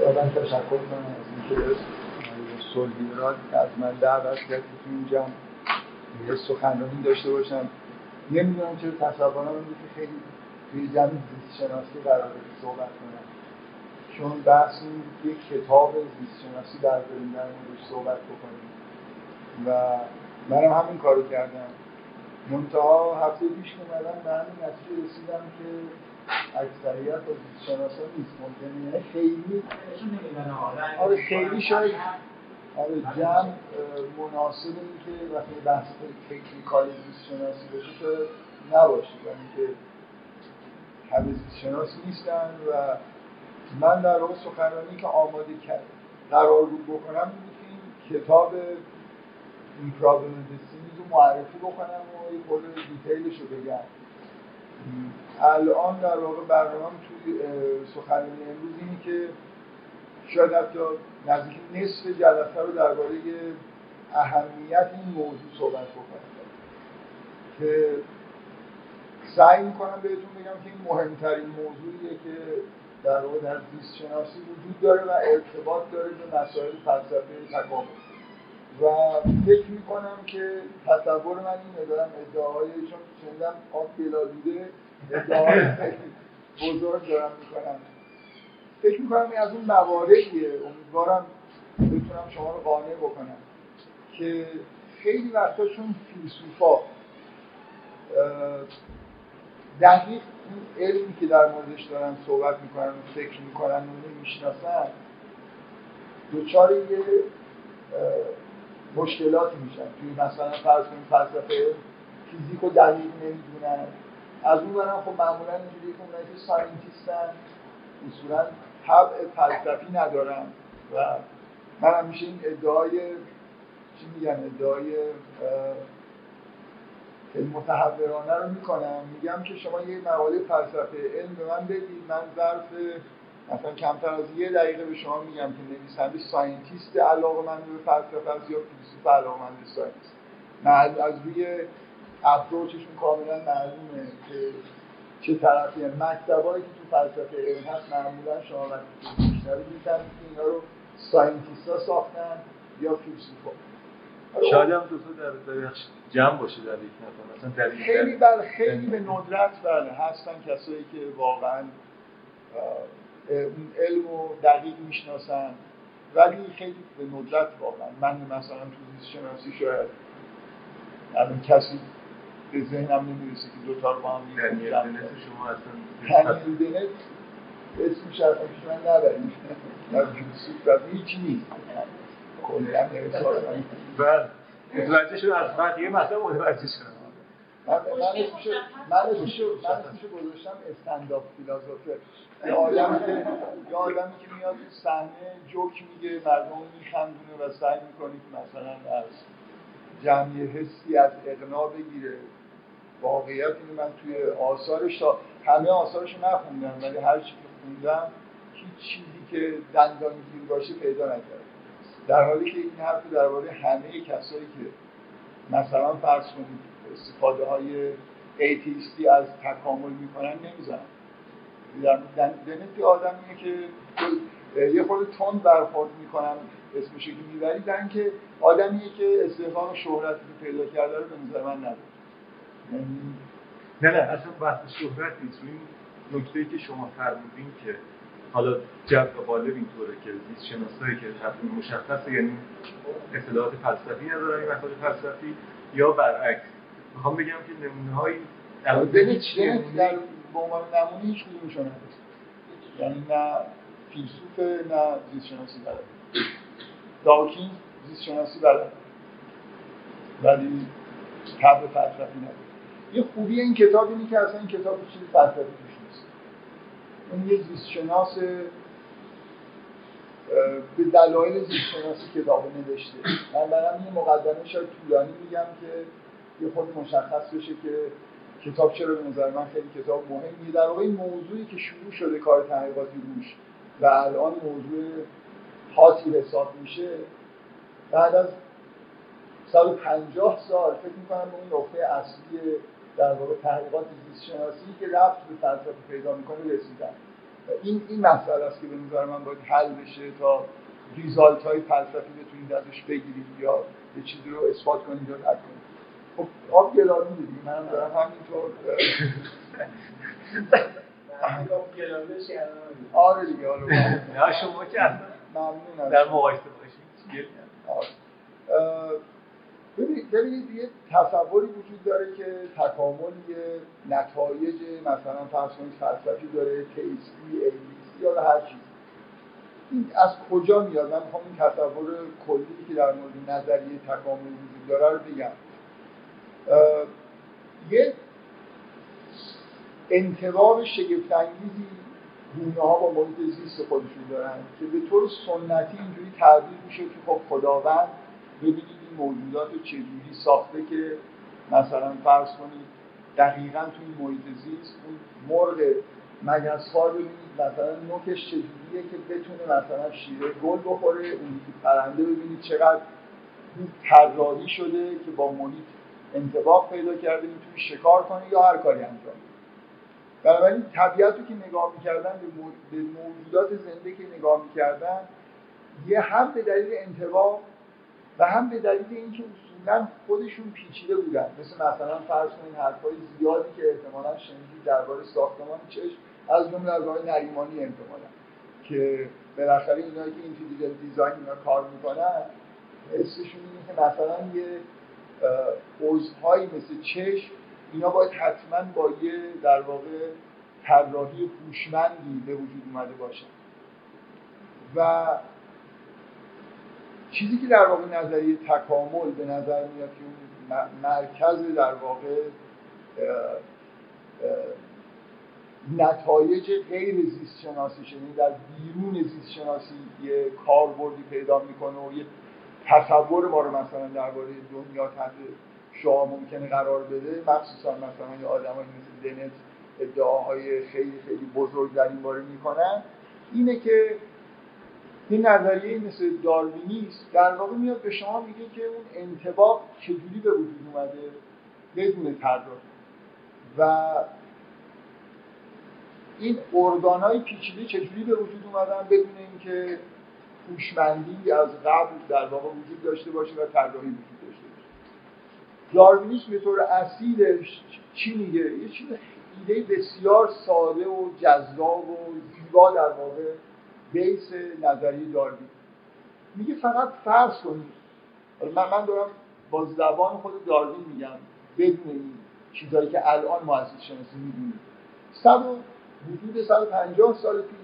اولا تشکر کنم از اینکه سولویراد از من دعوت کرد که تو این جمع یه سخنرانی داشته باشم. نمی‌دونم چرا تصورم اینه که خیلی توی جمع زیست شناسی قرار صحبت کنم. چون بحث یک کتاب زیست شناسی برداریم در موردش صحبت بکنیم. و منم همین کارو کردم. منتها هفته پیش که اومدم به همین نتیجه رسیدم که اکثریت زیست شناسا نیست. ممکنه یعنی خیلی آره خیلی شاید آره. جمع مناسب این که وقتی بحث تکنیکال زیست شناسی باشه شاید نباشه. یعنی که همه زیست شناسی نیستن و من در واقع سخنرانی که آماده کرد قرار بود بکنم بود که این کتاب این پرابلم رو معرفی بکنم و یه خود دیتیلش رو بگم. الان در واقع برنامه توی سخنرانی امروز اینی که شاید حتی نزدیک نصف جلسه رو درباره اهمیت این موضوع صحبت بکنم که سعی می‌کنم بهتون بگم که این مهمترین موضوعیه که در واقع در زیست شناسی وجود داره و ارتباط داره به مسائل فلسفه تکامل. و فکر می‌کنم که تصور من اینه دارم ادعاهای چون شنیدم آب بلادیده ادعاهای بزرگ دارم می‌کنم. فکر می‌کنم این از اون مواردیه. امیدوارم بتونم شما رو قانع بکنم که خیلی وقتا چون فیلسوفا دقیق این علمی که در موردش دارن صحبت می‌کنن و فکر می‌کنن و نمی‌شناسن دوچار یه مشکلاتی میشن. توی مثلا فرض کنیم فلسفه فیزیک و دقیق نمی‌دونن. از اون برم خب معمولا اینجوری که اونایی که ساینتیستن اصولا طبع فلسفی ندارن. و من همیشه این ادعای چی میگن ادعای متحورانه رو می‌کنم. میگم که شما یه مقاله فلسفه علم به من بدید. من ظرف مثلا کمتر از یه دقیقه به شما میگم که نویسنده scientist علاقه‌مند به فلسفه است یا فیلسوف علاقه‌مند به science. از روی approach شون کاملا معلومه که چه طرفی مکتبایی که تو فلسفه علم هست معمولا شما وقتی میشنوید می‌فهمید که اینا رو scientist ساختن یا فیلسوفا شاید هم دوتا در جمع باشه در یک نفر. مثلا در خیلی بله خیلی به ندرت بله هستن کسایی که واقعا اون علم رو دقیق می‌شناسن. ولی خیلی به ندرت واقعا. من مثلا تو زیست شناسی شاید الان کسی به ذهنم نمی‌رسه که دوتا رو با هم شما اصلا دنت اسمش اصلا پیش من نبریم در فیلسوف هیچی نیست. کلا بله. متوجه شدم. از بقیه مثلا متوجه شدم. من اسمشو گذاشتم استنداپ فیلاسوفر یه آدمی که یه آدمی که میاد صحنه جوک میگه مردم میخندونه و سعی می‌کنه که مثلا از جمعی حسی از اقنا بگیره. واقعیت اینه من توی آثارش همه آثارش نخوندم ولی هر چی که خوندم هیچ چیزی که دندانگیر باشه پیدا نکردم در حالی که این حرف درباره همه کسایی که مثلا فرض کنید استفاده های ایتیستی از تکامل می‌کنن نمی‌زنن. دنتی آدمیه که یه خود تون برخورد می‌کنن اسمش که می‌بری در که آدمیه که استفاده شهرت رو پیدا کرده رو به نظر من نداره. یعنی نه نه اصلا بحث شهرت نیست. این نکته که شما فرمودین که حالا جو غالب اینطوره که زیست شناسایی که تصمیم مشخصه یعنی اطلاعات فلسفی ندارن این مسائل فلسفی یا برعکس می‌خوام بگم که نمونه هایی در در به عنوان نمونه هیچ کدومشون هست یعنی نه فیلسوف نه زیست شناسی بلد. داوکین زیست شناسی بلد. ولی تب فلسفی نداره یه خوبی این کتاب اینه که اصلا این کتاب چیزی فلسفی توش نیست. اون یه زیست شناس به دلایل زیست شناسی کتاب نوشته. من برم یه مقدمه شاید طولانی میگم که یه خود مشخص بشه که کتاب چرا به نظر من خیلی کتاب مهمیه. در واقع این موضوعی که شروع شده کار تحقیقاتی روش و الان موضوع حاصی حساب میشه بعد از 150 سال فکر می‌کنم به اون نقطه اصلی در واقع تحقیقات زیست شناسی که رفت به فلسفه پیدا می‌کنه رسیدن. این این مسئله است که به نظر من باید حل بشه تا ریزالت های فلسفی بتونید ازش بگیرید یا یه چیزی رو اثبات کنید یا رد خب آب گلالود دیگه منم دارم همینطور آره دیگه حالا نه شما که اصلا ممنون در مقایسه باشید. ببینید ببینید یه تصوری وجود داره که تکامل یه نتایج مثلا فرض کنید فلسفی داره تیستی ایلیسی یا هر چیز. این از کجا میاد؟ من می‌خوام این تصور کلی که در مورد نظریه تکامل وجود داره رو بگم. یه انتباب شگفتانگیزی گونه ها با محیط زیست خودشون دارن که به طور سنتی اینجوری تعبیر میشه که خب خداوند ببینید این موجودات چجوری ساخته که مثلا فرض کنید دقیقا توی محیط زیست اون مرغ مگس رو مثلا نوکش چجوریه که بتونه مثلا شیره گل بخوره اون پرنده ببینید چقدر طراحی شده که با محیط انتباق پیدا کرده می‌تونه شکار کنه یا هر کاری انجام بنابراین طبیعت رو که نگاه می‌کردن به موجودات زنده که نگاه می‌کردن یه هم به دلیل انتباه و هم به دلیل اینکه اصولا خودشون پیچیده بودن. مثل مثلا فرض کنید حرفای زیادی که احتمالا شنیدید درباره ساختمان چشم از جمله از نریمانی احتمالا که بالاخره اینایی که اینتلیجنت دیزاین اینا کار می‌کنن اسمشون اینه که مثلا یه عضوهایی مثل چشم اینا باید حتما با یه در واقع طراحی هوشمندی به وجود اومده باشن و چیزی که در واقع نظریه تکامل به نظر میاد که اون مرکز در واقع نتایج غیر زیست شناسی یعنی در بیرون زیست شناسی یه کاربردی پیدا می‌کنه و یه تصور ما رو مثلا درباره دنیا تحت شما ممکنه قرار بده مخصوصا مثلا یه آدمایی مثل دنت ادعاهای خیلی خیلی بزرگ در این باره می‌کنن. اینه که این نظریه مثل داروینیست در واقع میاد به شما میگه که اون انتباق چجوری به وجود اومده بدون طراحی و این ارگانهای پیچیده چجوری به وجود اومدن بدون اینکه هوشمندی از قبل در واقع وجود داشته باشه و طراحی وجود داشته باشه. داروینیسم به طور اصیلش چی میگه؟ یه چیز ایده بسیار ساده و جذاب و زیبا در واقع بیس نظریه داروین. میگه فقط فرض کنید. من من دارم با زبان خود داروین میگم. بدون این چیزهایی که الان ما از شناسی می‌دونیم. صد وجود 150 سال پیش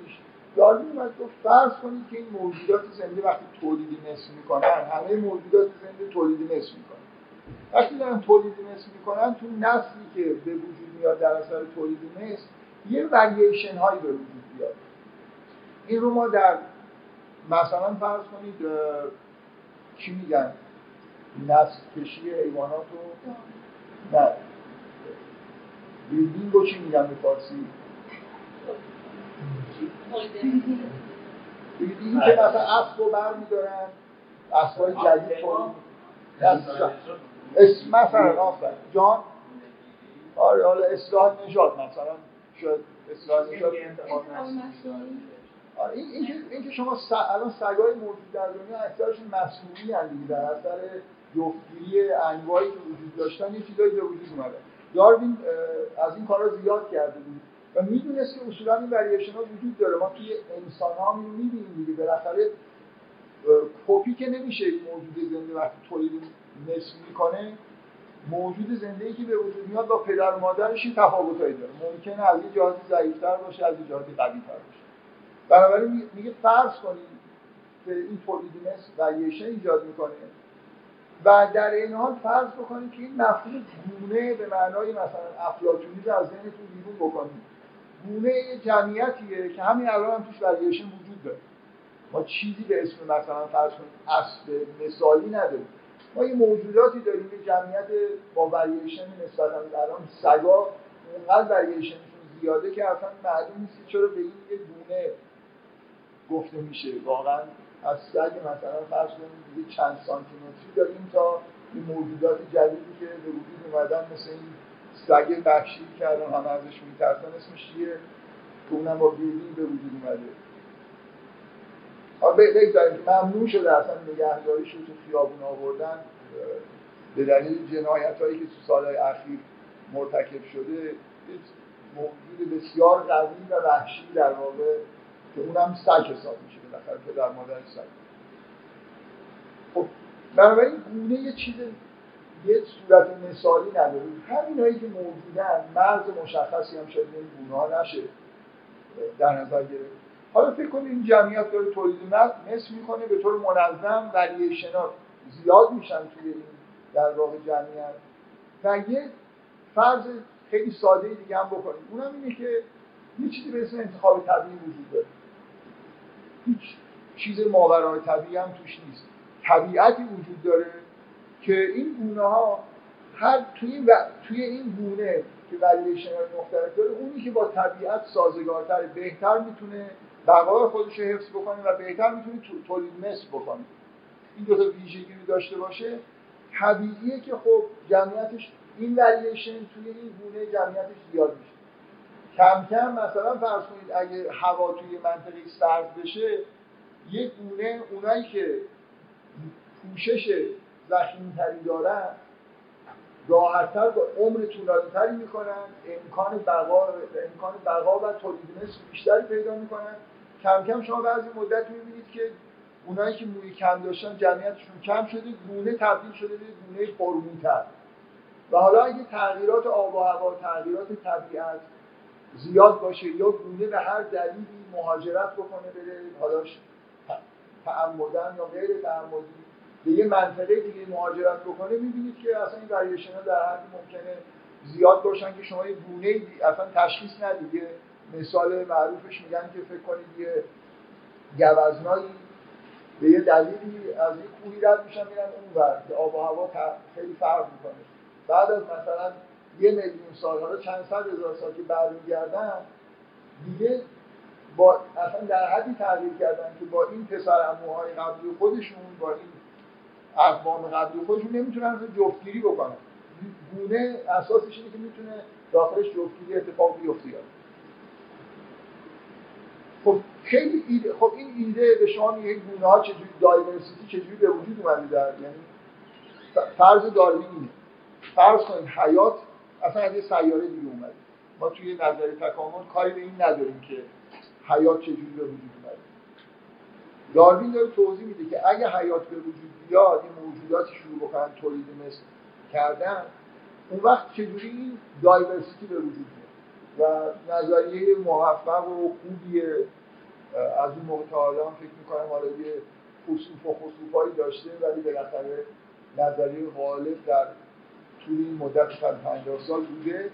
داروین اومد گفت فرض کنید که این موجودات زنده وقتی تولیدی نصف می‌کنن همه موجودات زنده تولیدی نصف می‌کنن. وقتی دارن تولید مثل می‌کنن تو نسلی که به وجود میاد در اثر تولید مثل یه variation هایی به وجود بیاد این رو ما در مثلا فرض کنید چی میگن؟ نسل کشی حیوانات رو؟ نه. breeding رو چی میگن به فارسی؟ breeding که مثلا اسب رو بر میدارن اسبای جدید اسم مثلا آفر جان؟ آره حالا اصلاح نژاد مثلا. شاید اصلاح نژاد آره این اینکه این شما س... الان سگای موجود در دنیا اکثرشون مسئولی دیگه. در اثر جفتگیری انواعی که وجود داشتن یه چیزایی به وجود اومده. داروین از این کارا زیاد کرده بود. می‌دونست که اصولا این وریشن ها وجود داره. ما توی انسان ها می‌بینیم دیگه. بالاخره کپی که نمیشه موجود زنده وقتی تولید نصف می‌کنه موجود زنده ای که به وجود میاد با پدر و مادرش این تفاوتایی داره. ممکنه از یه جهاتی ضعیفتر باشه از یه جهاتی قویتر باشه. بنابراین میگه فرض کنید که این تولید نصف وریشن ایجاد می‌کنه و در این حال فرض بکنید که این مفهوم گونه به معنای مثلا افلاطونی رو از ذهنتون بیرون بکنید. گونه یه جمعیتیه که همین الان هم توش وریشن وجود داره. ما چیزی به اسم مثلا فرض کنید اسب مثالی نداریم. ما یه موجوداتی داریم یه جمعیت با وریشن نسبتا الان سگا اونقدر وریشنشون زیاده که اصلا معلوم نیست چرا به این یه گونه گفته میشه. واقعا از سگ مثلا فرض کنید چند سانتیمتری داریم تا این موجودات جدیدی که به وجود اومدن مثل این سگ وحشی الان همه ازش میترسن اسمش یه که اونم با بیلی به وجود اومده. بگذاریم که ممنوع شده اصلا نگهداریش رو تو خیابون آوردن. به دلیل جنایت هایی که تو سالهای اخیر مرتکب شده موجود بسیار قوی و وحشی در واقع که اونم سگ حساب میشه بالاخره در مادر سگ. خب بنابراین گونه یه چیز یه صورت مثالی نداره همینایی که موجودن مرز مشخصی هم شاید این گونه نشه در نظر گرفت. حالا فکر کنید این جمعیت داره تولید مثل می‌کنه به طور منظم وریشنات زیاد میشن توی این در واقع جمعیت. و یه فرض خیلی ساده دیگه هم بکنید اونم اینه که یه چیزی به اسم انتخاب طبیعی وجود داره. هیچ چیز ماورای طبیعی هم توش نیست. طبیعتی وجود داره. که این گونه ها هر توی و... توی این گونه که ولیشن های مختلف داره اونی که با طبیعت سازگارتر بهتر می‌تونه بقای خودش رو حفظ بکنه و بهتر می‌تونه تولید مثل بکنه. این دو تا ویژگی رو داشته باشه. طبیعیه که خب جمعیتش این وریشن توی این گونه جمعیتش زیاد میشه. کم کم مثلا فرض کنید اگه هوا توی منطقه سرد بشه یک گونه اونایی که پوشش تری دارن راحتتر با عمر طولانیتری می‌کنن امکان بقا امکان بقا و تولید بیشتری پیدا می‌کنن. کم کم شما بعضی مدت می‌بینید که اونایی که موی کم داشتن جمعیتشون کم شده گونه تبدیل شده به گونه پرموتر و حالا اگه تغییرات آب و هوا تغییرات طبیعت زیاد باشه یا گونه به هر دلیلی مهاجرت بکنه بره حالا تعمدن یا غیر تعمدی به یه منطقه دیگه مهاجرت بکنه می‌بینید که اصلا این وریشن در حد ممکنه زیاد باشن که شما یه گونه اصلا تشخیص ندید. مثال معروفش میگن که فکر کنید یه گوزنایی به یه دلیلی از این کوهی رد میشن میرن اون ور. که آب و هوا خیلی فرق می‌کنه. بعد از مثلا یه میلیون سال حالا چند صد هزار سال که برمیگردن دیگه با اصلا در حدی تغییر کردن که با این پسر اموهای قبلی خودشون با این اقوام قبلی خودشون نمی‌تونن جفتگیری بکنن. گونه اساسش اینه که می‌تونه داخلش جفتگیری اتفاق بیفته. خب خیلی ایده خب این ایده به شما میگه گونه ها چجوری دایورسیتی چجوری به وجود اومده در یعنی فرض داروین اینه. فرض کنید حیات اصلا از یه سیاره دیگه اومده. ما توی نظر تکامل کاری به این نداریم که حیات چجوری به وجود اومده. داروین داره توضیح میده که اگه حیات به وجود بیاد این موجوداتی شروع بکنن تولید مثل کردن اون وقت چجوری این دایورسیتی به وجود میاد؟ و نظریه موفق و خوبیه. از اون موقع تا حالا فکر می‌کنم حالا یه خصوف و خصوفایی داشته ولی بالاخره نظریه غالب در طول این مدت 50 سال بوده.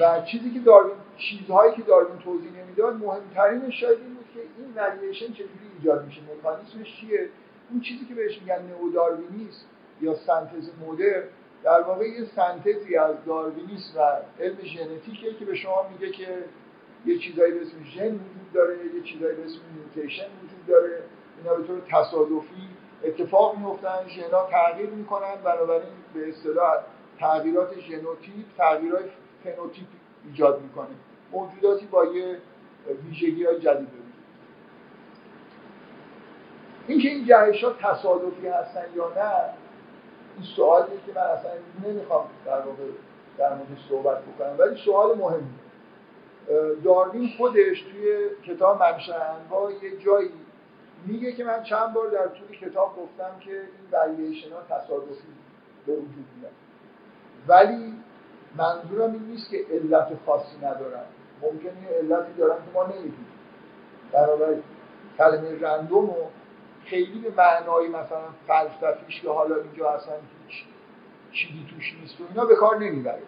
و چیزی که داروین چیزهایی که داروین توضیح نمی‌داد مهمترینش شاید این بود که این وریشن چجوری ایجاد میشه مکانیسمش چیه؟ اون چیزی که بهش میگن نئوداروینیسم یا سنتز مدر در واقع یه سنتزی از داروینیسم و علم ژنتیکه که به شما میگه که یه چیزایی به اسم ژن وجود داره یه چیزایی به اسم میوتیشن وجود داره. اینا به طور تصادفی اتفاق میفتن ژنا تغییر می‌کنن بنابراین به اصطلاح تغییرات ژنوتیپ تغییرات فنوتیپ ایجاد می‌کنه. موجوداتی با یه ویژگی های جدید. اینکه این جهش ها تصادفی هستن یا نه این سوالیه که من اصلا نمی‌خوام در واقع در موردش صحبت بکنم ولی سوال مهمی داروین خودش توی کتاب منشأ انواع یه جایی میگه که من چند بار در طول کتاب گفتم که این وریشن ها تصادفی به وجود میاد. ولی منظورم این نیست که علت خاصی ندارن. ممکنه یه علتی دارن که ما نمی‌دونیم. برای کلمه رندوم و خیلی به معنای مثلا فلسفیش که حالا اینجا اصلا هیچ چیزی توش نیست و اینا به کار نمی‌بره.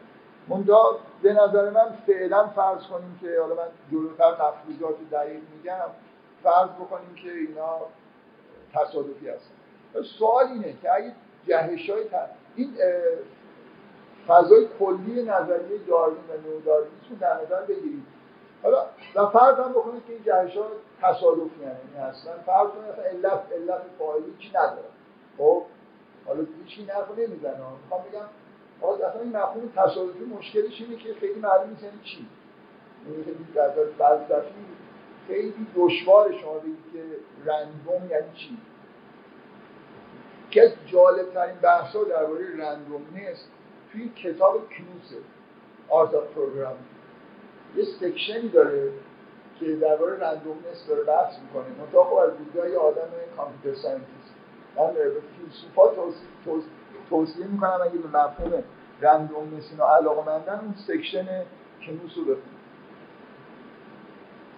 مندا به نظر من فعلا فرض کنیم که حالا من جلوتر مفروضات دقیق میگم فرض بکنیم که اینا تصادفی هستن. سوال اینه که اگه جهش های این فضای کلی نظریه داروین و نئوداروینیسم در نظر بگیرید. حالا و فرض هم بکنید که این جهش ها تصادفی یعنی هستن فرض کنید اصلا علت علت فاعلی چی نداره. خب؟ حالا هیچی حرفو نمی‌زنه. می‌خوام بگم اصلا این مفهوم تصادفی مشکلش اینه که خیلی معلوم نیست یعنی چی در فلسفی خیلی دشوار شما بگید که random یعنی چی. که جالب ترین بحث ها درباره randomness توی کتاب کنوثه Art of Programming یه section ی داره که درباره randomness داره بحث می‌کنه. منتها خب از دیدگاه آدم computer scientist. من به فیلسوفا توصیه, می‌کنم اگه به مفهوم randomness اینا علاقه مندن اون section کنوث رو بخونید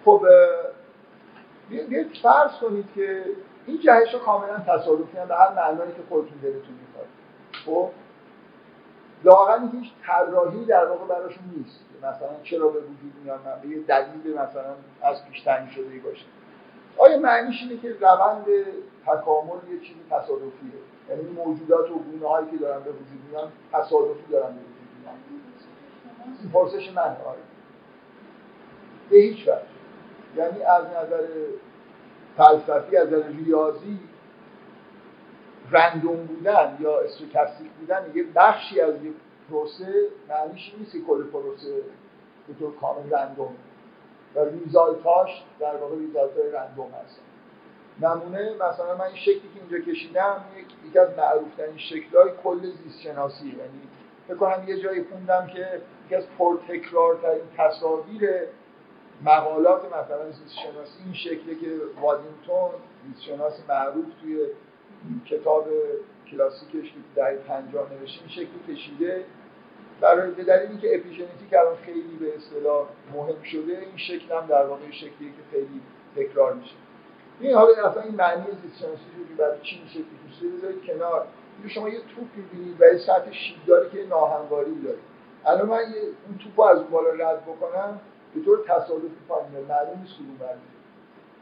خب بیاید فرض کنید که این جهش ها کاملا تصادفی هم به هر معنایی که خودتون دلتون می‌خواد. خب لااقل هیچ طراحی در واقع براشون نیست. مثلا چرا به وجود میان من به یه دلیل مثلا از پیش تعیین شده باشه. آیا معنیش اینه که روند تکامل یه چیزی تصادفیه؟ یعنی موجودات و گونه هایی که دارن به وجود میان تصادفی دارن به وجود میان. این پرسش من آره به هیچ وجه. یعنی از نظر فلسفی از نظر ریاضی رندوم بودن یا استوکستیک بودن یه بخشی از یه پروسه معنیش نیست که کل پروسه به طور کامل رندوم و ریزالتاش در واقع ریزالت های رندوم هستن نمونه مثلا من این شکلی که اینجا کشیدم یکی از معروفترین شکلهای کل زیست شناسی یعنی فکر کنم یه جایی خوندم که یکی از پرتکرارترین تصاویر مقالات مثلا زیست شناسی این شکلی که وادینگتون زیست شناس معروف توی کتاب کلاسیکش که دهه 50 نوشته این شکلی کشیده. برای به دلیلی که اپیژنتیک الان خیلی به اصطلاح مهم شده این شکل هم در واقع شکلی که خیلی تکرار میشه. این حالا اصلا این معنی زیست رو برای چی شکلی کشیده بذارید کنار. شما یه توپ می‌بینید و یه سطح شیبداری که ناهمواری داره الان من یه اون توپ از بالا رد بکنم به طور تصادفی پایین. معلوم نیست کدوم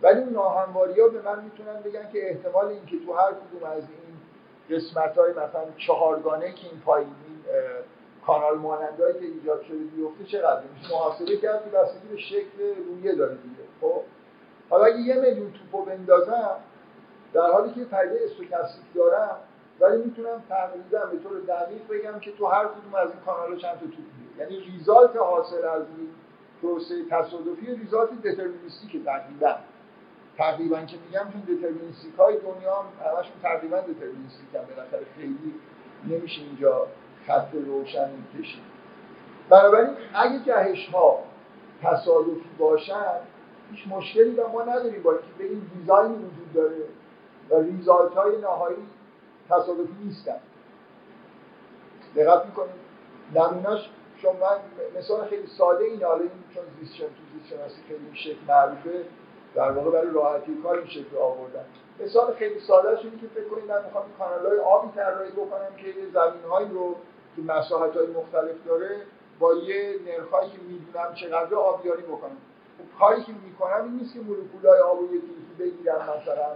ولی اون ناهمواری ها به من می‌تونن بگن که احتمال اینکه تو هر کدوم از این قسمت های مثلا چهارگانه که این پایین کانال مانندهایی که ایجاد شده بیفته چقدر میشه محاسبه کرد که بستگی به شکل رویه داره دیگه خب؟ حالا اگه یه میلیون توپو بندازم در حالی که پدیده استوکاستیک دارم ولی می‌تونم تقریبا به طور دقیق بگم که تو هر کدوم از این کانال چند تا توپ میده یعنی ریزالت حاصل از این پروسه تصادفی ریزالت دترمینیستیک تقریبا. تقریبا که میگم چون دترمینیستیک های دنیا هم همشون تقریبا دترمینیستیک هم بالاخره خیلی نمیشه اینجا خط روشن کشید بنابراین اگه جهش ها تصادفی باشن هیچ مشکلی با ما نداریم با که به این دیزاین وجود داره و ریزالت های نهایی تصادفی نیستن. دقت می‌کنید نمونهش شما من مثال خیلی ساده این حالا این چون زیست شناسی خیلی این شکل معروفه در واقع برای راحتی کار این شکل آوردن. مثال خیلی ساده اینه که فکر کنید من می‌خوام کانال های آبی طراحی بکنم که زمین رو که مساحت های مختلف داره با یه نرخایی که می‌دونم چقدر آبیاری بکنم کاری که می‌کنم این نیست که مولکول های آب رو یکی بگیرم مثلا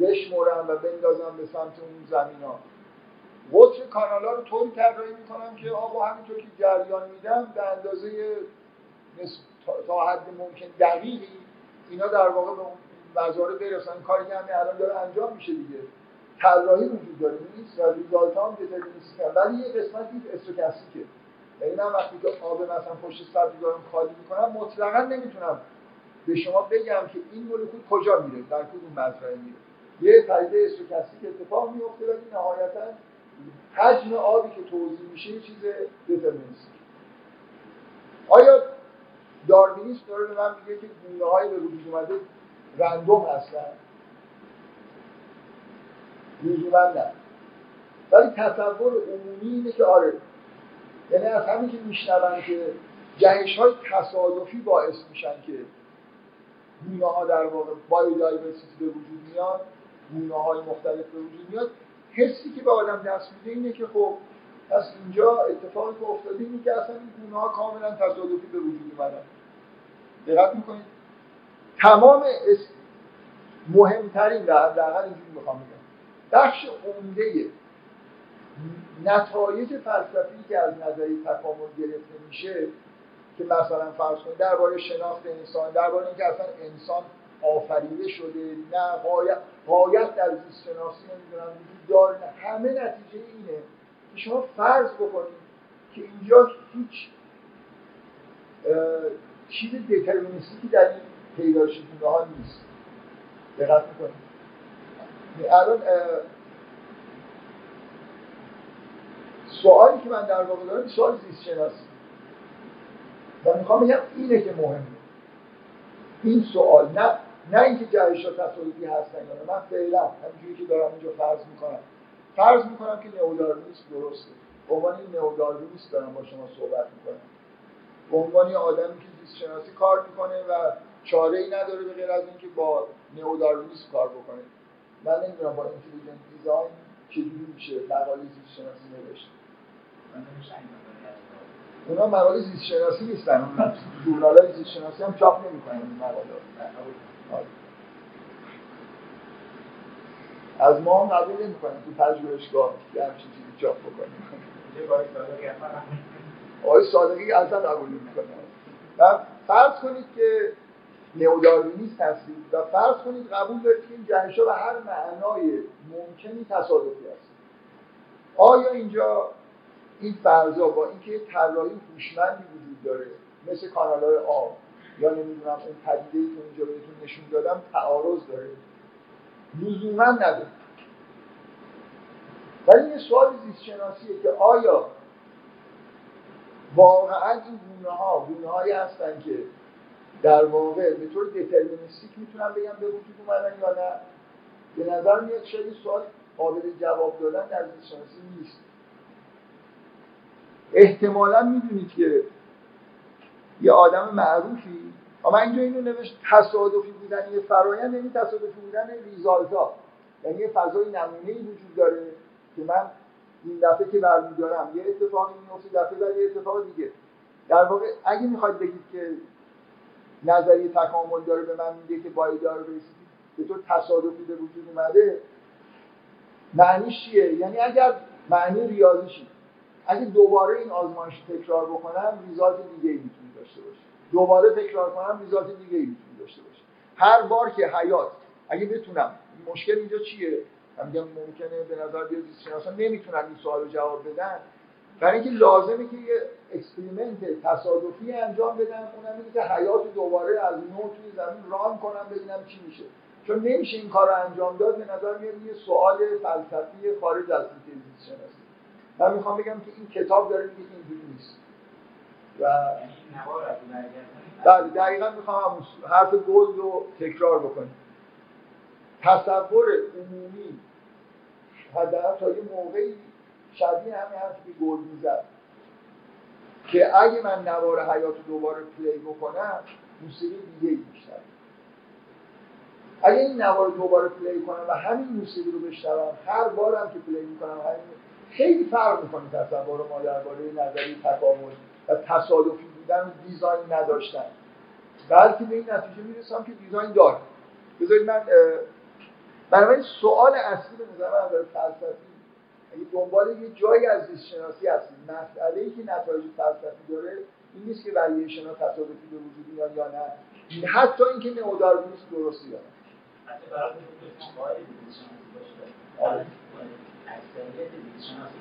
بشمرم و بندازم به سمت اون زمین ها. قطر کانال ها رو طوری طراحی می‌کنم که آب همینطور که جریان میدم به اندازه تا حد ممکن دقیقی اینا در واقع به مزاره برسن. کاری که همین الان داره انجام میشه دیگه. طراحی وجود داره. نیست. و ریزالت هم دترمینیستیک ولی یه قسمتی استوکاستیکه. یعنی من وقتی که آب مثلا پشت سبزی دارم خالی می‌کنم مطلقا نمی‌تونم به شما بگم که این مولکول کجا میره در کدوم مزرعه میره. یه پدیده استوکاستیک اتفاق میفته ولی نهایتا حجم آبی که توضیح میشه یه چیز دترمینیستیک آیا داروینیسم داره به من میگه که گونه های به وجود اومده رندوم هستن؟ لزوما نه ولی تصور عمومی اینه که آره یعنی از همین که میشنون که جهش های تصادفی باعث میشن که گونه ها در واقع بایودایورسیتی به وجود میاد گونه های مختلف به وجود میاد حسی که به آدم دست میده اینه که خب پس اینجا اتفاقی که افتاده اینه که اصلا این گونه ها کاملا تصادفی به وجود اومدن. دقت می‌کنید؟ تمام مهمترین در حداقل اینجوری می‌خوام بخش عمده نتایج فلسفی که از نظری تکامل گرفته میشه که مثلا فرض کنید درباره شناخت انسان درباره اینکه اصلا انسان آفریده شده نه قایت, در زیست شناسی نمی‌دونم وجود داره همه نتیجه اینه که شما فرض بکنید که اینجا هیچ چیز دترمینیستی در این پیداشتونه ها نیست. دقت می‌کنید. الان سوالی که من در واقع دارم سوال زیست شناسی و می‌خوام بگم اینه که مهمه. این سوال نه نه اینکه جهش ها تصادفی هستن یا من فعلا همینجوری که دارم اینجا فرض می‌کنم. فرض می‌کنم که نئوداروینیسم درسته. به عنوان نئوداروینیست دارم با شما صحبت می‌کنم. به عنوان آدمی که زیست شناسی کار می‌کنه و چاره ای نداره به غیر از اینکه با نئوداروینیسم کار بکنه. من نمی‌دونم با اینتلیجنت دیزاین چجوری میشه مقاله زیست شناسی نوشت اونا مقاله زیست شناسی نیستن اونا جورنال های زیست شناسی هم چاپ نمی‌کنن این مقاله از ما هم قبول نمی‌کنن تو پژوهشگاه یه همچین چیزی چاپ بکنیم آقای صادقی اصلا قبول نمی‌کنن و فرض کنید که نئوداروینیست هستید و فرض کنید قبول دارید که این جهش به هر معنای ممکنی تصادفی هست. آیا اینجا این فرضا با اینکه طراحی هوشمندی وجود داره مثل کانال های آب یا نمی‌دونم اون پدیده که اینجا بهتون نشون دادم تعارض داره؟ لزوما نداره. ولی یه سوال زیست شناسیه که آیا واقعا این گونه ها گونه هستن که در واقع به طور دترمینیستیک می‌تونم بگم به وجود اومدن یا نه. به نظر میاد شاید سوال قابل جواب دادن در زیست شناسی نیست. احتمالا می‌دونید که یه آدم معروفی اما اینجا اینو نوشت تصادفی بودن یه فرایند یعنی تصادفی بودن ریزالتا یعنی یه فضای نمونه وجود داره که من این دفعه که برمیدارم یه اتفاقی میفته دفعه بعد یه اتفاق دیگه. در واقع اگه می‌خواید بگید که نظریه تکامل داره به من میگه که باید داره برسید. به طور تصادفی به وجود اومده. معنیش چیه؟ یعنی اگر معنی ریاضیشی اگه دوباره این آزمایش تکرار بکنم ریزالت دیگه ای می‌تونه داشته باشه. دوباره تکرار کنم ریزالت دیگه ای می‌تونه داشته باشه. هر بار که حیات اگه بتونم مشکل اینجا چیه؟ من میگم ممکنه به نظر بیاد شناسا نمی‌تونن این سوال رو جواب بدن. برای اینکه لازمه که یه experiment تصادفی انجام بدن اونم اینه که حیات دوباره از نو توی زمین run کنم ببینم چی میشه. چون نمیشه این کار رو انجام داد به نظر میاد یه سوال فلسفی خارج از زیست شناسی. من می‌خوام بگم که این کتاب داره میگه اینجوری نیست. و بله دقیقا می‌خوام حرف گولد رو تکرار بکنیم تصور عمومی حداقل تا یه موقعی شبیه همین حرفی که گولد می‌زد که اگه من نوار حیات رو دوباره play بکنم موسیقی دیگه میشنوم. اگه این نوار دوباره play کنم و همین موسیقی رو بشنوم هر بارم که play می‌کنم همین خیلی فرق می‌کنه تصور ما درباره نظریه تکامل و تصادفی بودن و design نداشتن. بلکه به این نتیجه می‌رسم که design داره. بذارید من بنابراین سوال اصلی به نظر من فلسفی اگه دنبال یه جایی از زیست شناسی هستید مسئله ای که نتایج فلسفی داره این نیست که وریشن ها تصادفی به وجود میاد یا نه. حتی اینکه نئوداروینیسم برای می‌کنه زیستشناسی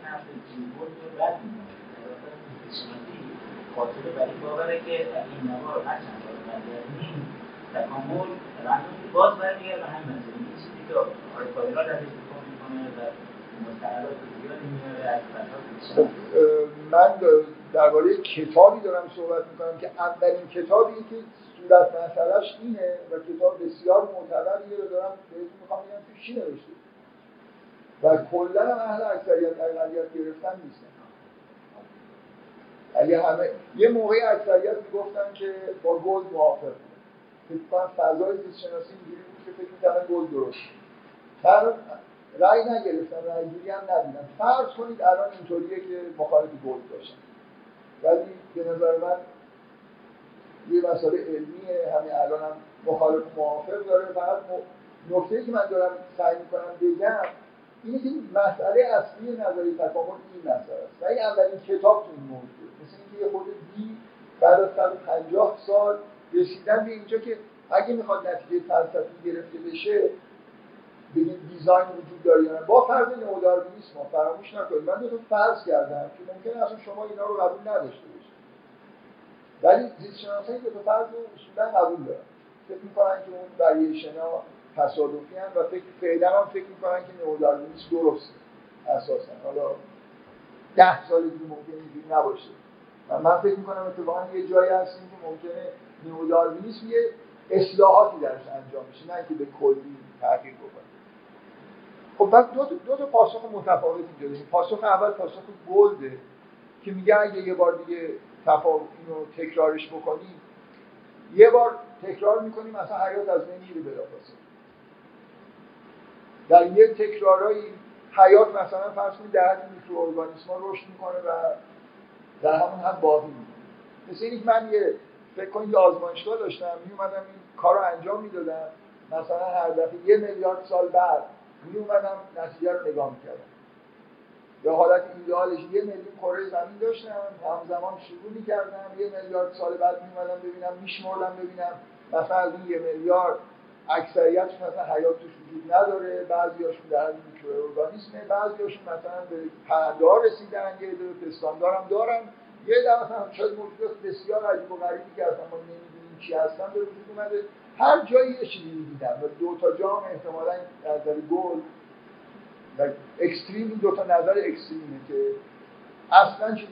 خاطر برای باوره که این نوار هر چند بار برگردیم تکامل رندوم باز برمیگرد و همین منظور این چیزی که آقای فایرا درش دفاع می‌کنه و از من درباره کتابی دارم صحبت می‌کنم که اولین کتابی که صورت مسئلهش اینه و کتاب بسیار معتبریه رو دارم بهتون می‌خوام بگم که چی نوشته. و کلا هم اهل اکثریت اقلیت گرفتن نیستن. اگه همه یه موقعی اکثریت می‌گفتن که با گولد موافق. فکر کنم فضای زیست شناسی اینجوری بود که فکر می‌کردن گلد درست. من رأی نگرفتم رأی گیری هم ندیدم. فرض کنید الان اینطوریه که مخالف گولد باشن ولی به نظر من یه مسئله علمیه همین الان هم مخالف موافق داره. فقط نکته که من دارم سعی می‌کنم بگم اینه که مسئله اصلی نظریه تکامل این مسئله است. و این اولین کتاب تو این موضوع. مثل اینکه یه خود دی بعد از 150 سال رسیدن به اینجا که اگه می‌خواد نتیجه فلسفی گرفته بشه بگیم دیزاین وجود داره. یا با فرض نئوداروینیسم ما فراموش نکنید من دو فرض کردم که ممکنه اصلا شما اینا رو قبول نداشته باشید. ولی زیست شناسایی تا فرض رو اصولا قبول دارن. فکر می‌کنن که اون وریشن ها تصادفی هم و فکر فعلا هم فکر می‌کنن که نئوداروینیسم درسته. اساسا. حالا ده سال دیگه ممکنه اینجوری نباشه. و من فکر می‌کنم اتفاقا یه جایی هستیم که ممکنه نئوداروینیسم یه اصلاحاتی درش انجام بشه. نه که به کلی تغییر بکنه خب بعد دو دو تا پاسخ متفاوت اینجا داریم پاسخ اول پاسخ گلده که میگه اگه یه بار دیگه تفاوت اینو تکرارش بکنیم یه بار تکرار می‌کنیم مثلا حیات از بین میره بلافاصله در یه تکرارایی حیات مثلا فرض کنید در حد میکروارگانیسم رشد می‌کنه و در همون حد باقی میمونه. مثل اینکه من یه فکر کنید یه آزمایشگاه داشتم میومدم این کار رو انجام می‌دادم مثلا هر دفعه یه میلیارد سال بعد میومدم نتیجه رو نگاه می‌کردم. به حالت ایدئالش یه میلیون کره زمین داشتم همزمان شروع می‌کردم. یه میلیارد سال بعد میومدم ببینم میشمردم ببینم. مثلا از این یه میلیارد اکثریتش مثلا حیات توش وجود نداره. بعضیاشون در حد میکروارگانیسمه بعضیاشون مثلا به پرنده رسیدن. یه عده پستاندار هم دارن. یه عده مثلا شاید موجودات بسیار عجیب و غریبی که اصلا ما نمی‌دونیم چی هستن به وجود اومده. هر جایی یه چیزی دیدم و دو تا جام احتمالاً از نظر گل و اکستریم دو تا نظر اکستریمه که اصلا چیز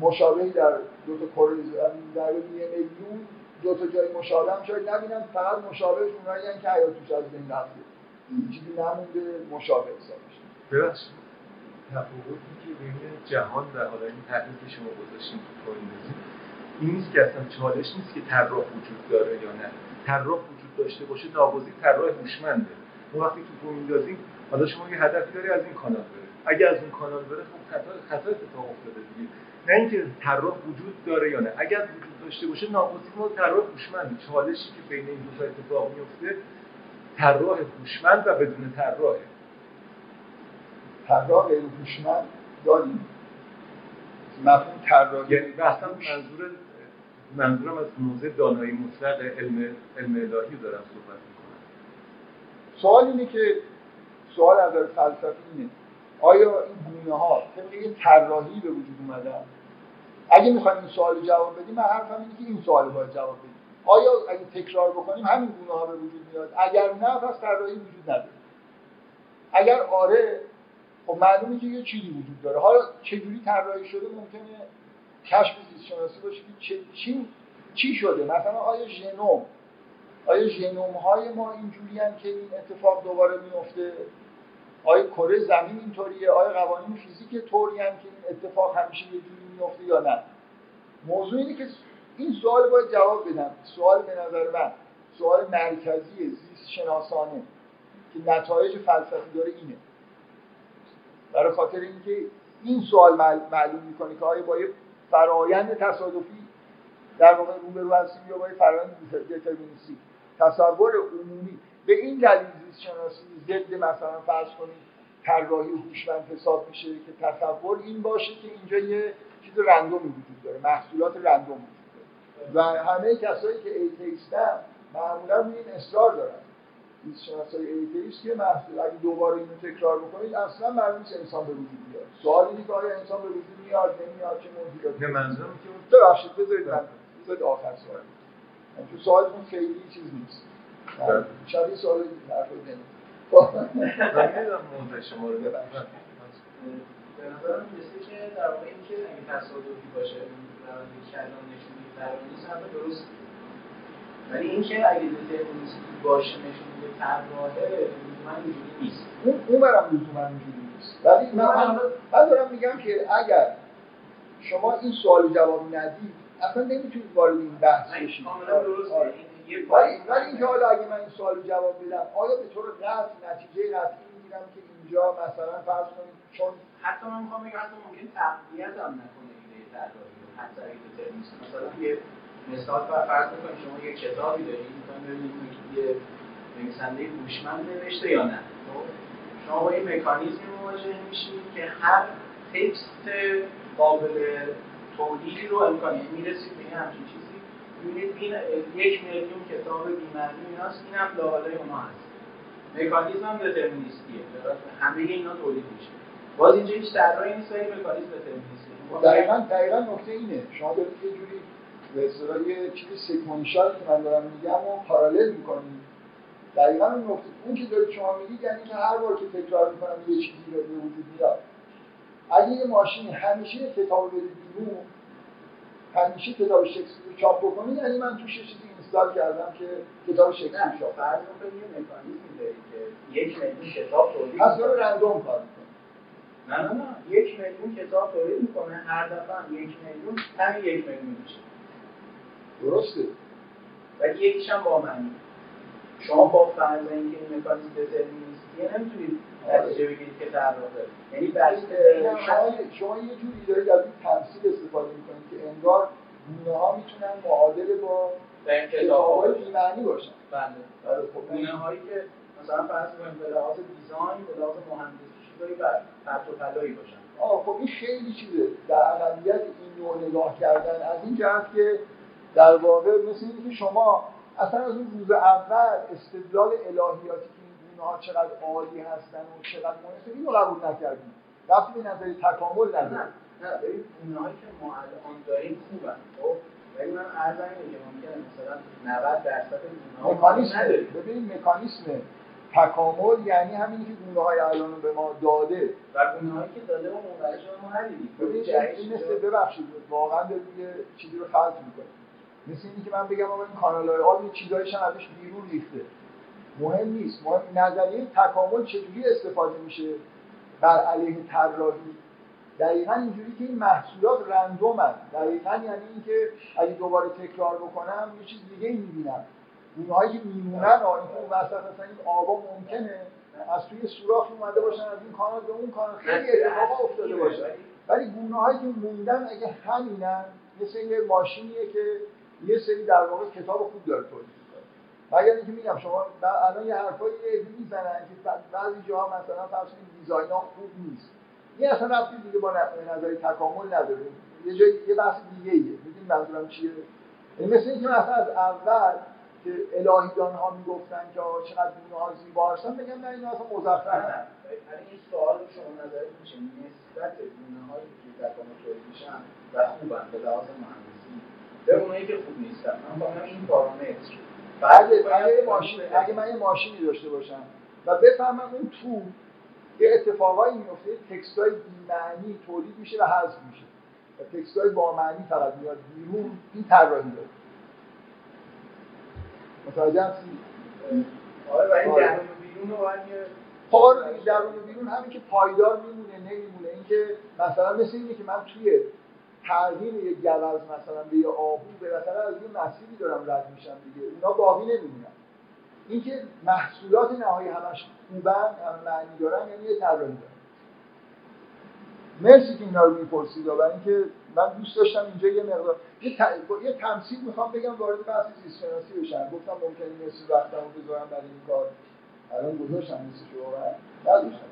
مشابهی در دو تا کره در یه میلیون دو تا جای مشابه هم شاید نبینم فقط مشابهش اونایی که حیات توش از بین رفته. چیزی نمونده مشابه حساب میشه. ببخشید. تفاوتی که بین جهان و حالا این که شما گذاشتین تو این نیست که اصلا چالش نیست که طراح وجود داره یا نه. طراح وجود داشته باشه ناگزیر طراح هوشمنده. ما وقتی تو میندازیم حالا شما یه هدفی داری از این کانال بره. اگه از اون کانال بره خب خطا خطا اتفاق افتاده دیگه. نه اینکه طراح وجود داره یا نه. اگر وجود داشته باشه ناگزیر ما طراح هوشمند چالشی که بین این دو تا اتفاق میفته طراح هوشمند و بدون طراح. طراح غیر هوشمند داریم. مفهوم طراحی یعنی بحثم منظور منظورم از موضع دانایی مطلق علم علم الهی دارم صحبت می‌کنم. سوال اینه که سوال از فلسفی اینه. آیا این گونه ها طبق یه طراحی به وجود اومدن؟ اگه می‌خوایم این سوال جواب بدیم من حرفم اینه که این سوال باید جواب بدیم. آیا اگه تکرار بکنیم همین گونه ها به وجود میاد. اگر نه پس طراحی وجود نداره. اگر آره خب معلومه که یه چیزی وجود داره. حالا چجوری طراحی شده؟ ممکنه کشف زیست شناسی باشه که چی چی شده؟ مثلا آیا ژنوم آیا ژنوم های ما اینجوری که این اتفاق دوباره میفته آیا کره زمین اینطوریه؟ آیا قوانین فیزیک طوری که این اتفاق همیشه یه جوری میفته یا نه؟ موضوع اینه که این سوال باید جواب بدم. سوال به نظر من سوال مرکزی زیست شناسانه که نتایج فلسفی داره اینه. برای خاطر اینکه این سوال معلوم می‌کنه که آیا با یه فرایند تصادفی در واقع روبرو هستیم یا با فرایند دترمینیستی. تصور عمومی به این دلیل زیست شناسی ضد مثلا فرض کنید طراحی هوشمند حساب میشه که تصور این باشه که اینجا یه چیز random ی وجود داره محصولات random وجود داره. و همه کسایی که atheist ن معمولا این اصرار دارن. زیست شناسای atheist که محصول. اگه دوباره اینو تکرار بکنید اصلا معلوم نیست انسان به وجود میاد؟ سوال اینه که آیا انسان به وجود میاد نمیاد چه موجوداتی نه منظورم که ببخشید بذارید من بذارید آخر سوال. تو سوالتون خیلی چیز نیست. شبیه سوال حرفای نمی‌دونم موضوع شما رو ببخشید. به نظرم مثل که در واقع این که اگه تصادفی باشه روند کلان نشونی قرار نیست درست ولی این که اگه دیترمینیستی باشه نشون میده طراحه من اینجوری نیست. اون اون برم لزوما اینجوری نیست. ولی من, من, من دارم میگم که اگر شما این سوال جواب ندید اصلا نمی‌تونید وارد این بحث بشید. کاملا درسته. ولی ولی اینکه حالا اگه من این سوال جواب بدم آیا به طور قطع نتیجه قطعی می‌گیرم که اینجا مثلا فرض کنید چون حتی من می‌خوام بگم حتی ممکن تقویت هم نکنه ایده طراحی حتی اگه مثلا یه مثال فرض کنید شما یه کتابی دارید می‌خوایم ببینید یه نویسنده هوشمند نوشته یا نه. خب؟ شما با این مکانیزمی مواجه میشید که هر تکست قابل تولیدی رو امکانی می‌رسید به همچین چیزی. ببینید این یک میلیون کتاب بی‌معنی ایناست این هم اونا هست. مکانیزم هم دترمینیستیه همه اینا تولید میشه. باز اینجا هیچ طراحی نیست ولی مکانیزم دترمینیستیه دقیقا دقیقا نکته اینه. شما دارید یه جوری به اصطلاح یه چیز سکونشال که من دارم میگم و پارالل می‌کنیم. دقیقا اون نقطه. اون که دارید شما میگید یعنی که هر بار که تکرار می‌کنم یه چیزی به وجود میاد. اگه یه ماشین همیشه کتاب بده بیرون همیشه کتاب شکسپیر رو چاپ بکنید یعنی من توش چیزی اینستال کردم که کتاب شکسپیر چاپ فرض کنید یه مکانیزمی دارید که یک میلیون کتاب تولید داره رندوم کار می‌کنه نه نه نه. یک میلیون کتاب تولید می‌کنه. هر دفعه یک میلیون همین یک میلیون میشه. درسته. ولی یکیش هم با معنی شما با فرض اینکه این مکانیزم دترمینیستیه نمی‌تونید نتیجه بگیرید که در واقع. یعنی بس شما شما یه جوری دارید از این تمثیل استفاده می‌کنید که انگار گونه ها می‌تونن معادل با کتاب‌های بی‌معنی باشن. بله. بله خب. گونه هایی که مثلا فرض کنید به لحاظ دیزاین به لحاظ مهندسی چیزایی پرت و پلایی باشن. آه خب این خیلی چیزه. در اقلیت این نوع نگاه کردن از این جهت که در واقع مثل اینکه که شما اصلا از اون روز اول استدلال الهیاتی که این گونه ها چقدر عالی هستن و چقدر مناسب اینو قبول نکردیم رفتی به نظر تکامل نه نه. نه که ما الان داریم خوبن خب؟ ولی من عرض اینه که ممکنه مثلا 90 درصد مکانیسم ببین مکانیسم تکامل یعنی همینی که گونه های الان به ما داده. و گونه هایی که داده و مبرش ما ندیدیم. ببین این مثل ببخشید واقعا دارید یه چیزی رو خلط می‌کنید مثل اینی که من بگم آقا این کانال های آب چیزایش هم ازش بیرون ریخته. مهم نیست. مهم نظریه تکامل چجوری استفاده میشه بر علیه طراحی؟ دقیقا اینجوری که این محصولات رندومن دقیقا یعنی اینکه اگه دوباره تکرار بکنم یه چیز دیگه ای می‌بینم. اونهایی که میمونن این اون وسط مثلا این آبا ممکنه از توی سوراخ اومده باشن از این کانال به اون کانال. خیلی اتفاق افتاده باشه. ولی گونه هایی که موندن اگه همینن مثل یه ماشینیه که یه سری در واقع کتاب خوب داره تولید می‌کنه. مگر اینکه میگم شما الان یه حرفایی می‌زنن که بعضی جاها مثلا فرض کنید خوب نیست. این اصلا رفتی دیگه با نظری تکامل نداره. یه جای یه بحث دیگه ایه می‌دونید منظورم چیه؟ یعنی مثل اینکه مثلا از اول که الهیدان ها می‌گفتن که چقدر گونه ها زیبا هستن بگم نه این اصلا مزخرف نه این سوال شما نظر میشه نسبت گونه هایی که تکامل تولید میشن و خوبن به لحاظ مهندسی به اونایی که خوب نیستن. من با این پارامتر اگه اگه ماشین اگه من یه ماشینی داشته باشم و بفهمم اون تو یه اتفاقایی میفته تکستای بی‌معنی تولید میشه و حذف میشه. و تکستای با معنی فقط میاد بیرون این طراحی داره. متوجه هستی؟ آره و این درون و بیرون رو خب آره درون و بیرون همین که پایدار میمونه نمیمونه. اینکه مثلا مثل اینه که من توی تغییر یک گوز مثلا به یه آهو بالاخره از یه مسیری دارم رد میشم دیگه. اونا باقی نمیمونن. اینکه محصولات نهایی همش خوبن هم معنی دارن یعنی یه طراحی دارن. مرسی که اینا رو می‌پرسید برای اینکه من دوست داشتم اینجا یه مقدار یه, ت... یه تمثیل می‌خوام بگم وارد بحث زیست شناسی بشم. گفتم ممکنه نصف وقتمو بذارم برای این کار. الان گذاشتم نصفش رو نذاشتم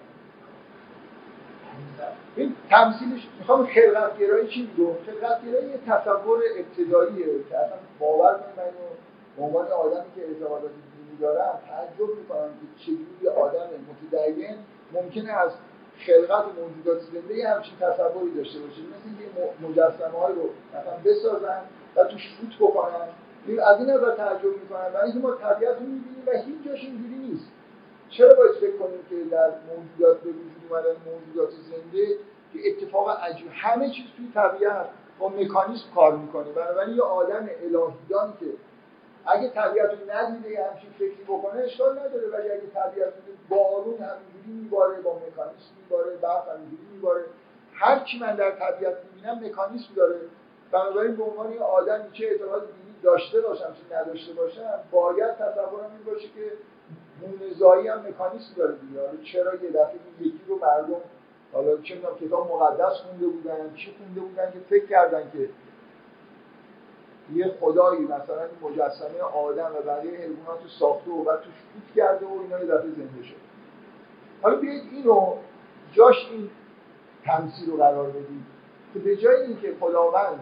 این تمثیلش می‌خوام خلقت گرایی چی میگم خلقت گرایی یه تصور ابتداییه که اصلا باور من به عنوان آدمی که اعتقادات دینی دارم تعجب می‌کنم که چجوری آدم متدین ممکنه از خلقت موجودات زنده همچین تصوری داشته باشه مثل اینکه مجسمه های رو مثلا بسازن و توش فوت بکنن. از این نظر تعجب می‌کنن برای اینکه ما طبیعت رو می‌بینیم و هیچ جاش اینجوری نیست. چرا باید فکر کنیم که در موجودات به وجود اومدن موجودات زنده که اتفاق عجیب همه چیز توی طبیعت با مکانیزم کار می‌کنه. بنابراین یه آدم الهیدانی که اگه طبیعت رو ندیده یه همچین فکری بکنه اشکال نداره. ولی اگه طبیعت رو بارون همینجوری میباره با مکانیسم میباره برف همینجوری میباره. هر چی من در طبیعت می‌بینم مکانیسم داره. بنابراین به عنوان یه آدمی چه اعتقاد دینی داشته باشم چه نداشته باشم باید تصورم این باشه که مونزایی هم مکانیسم داره دیگه. چرا یه دفعه یکی رو مردم حالا چه می‌دونم کتاب مقدس خونده بودن چی خونده بودن که فکر کردن که یه خدایی مثلا این مجسمه آدم و بقیه حیوانات رو ساخته و بعد توش فوت کرده و اینا یه دفعه زنده شد. حالا بیایید اینو جاش این تمثیل رو قرار بدید که به جای اینکه خداوند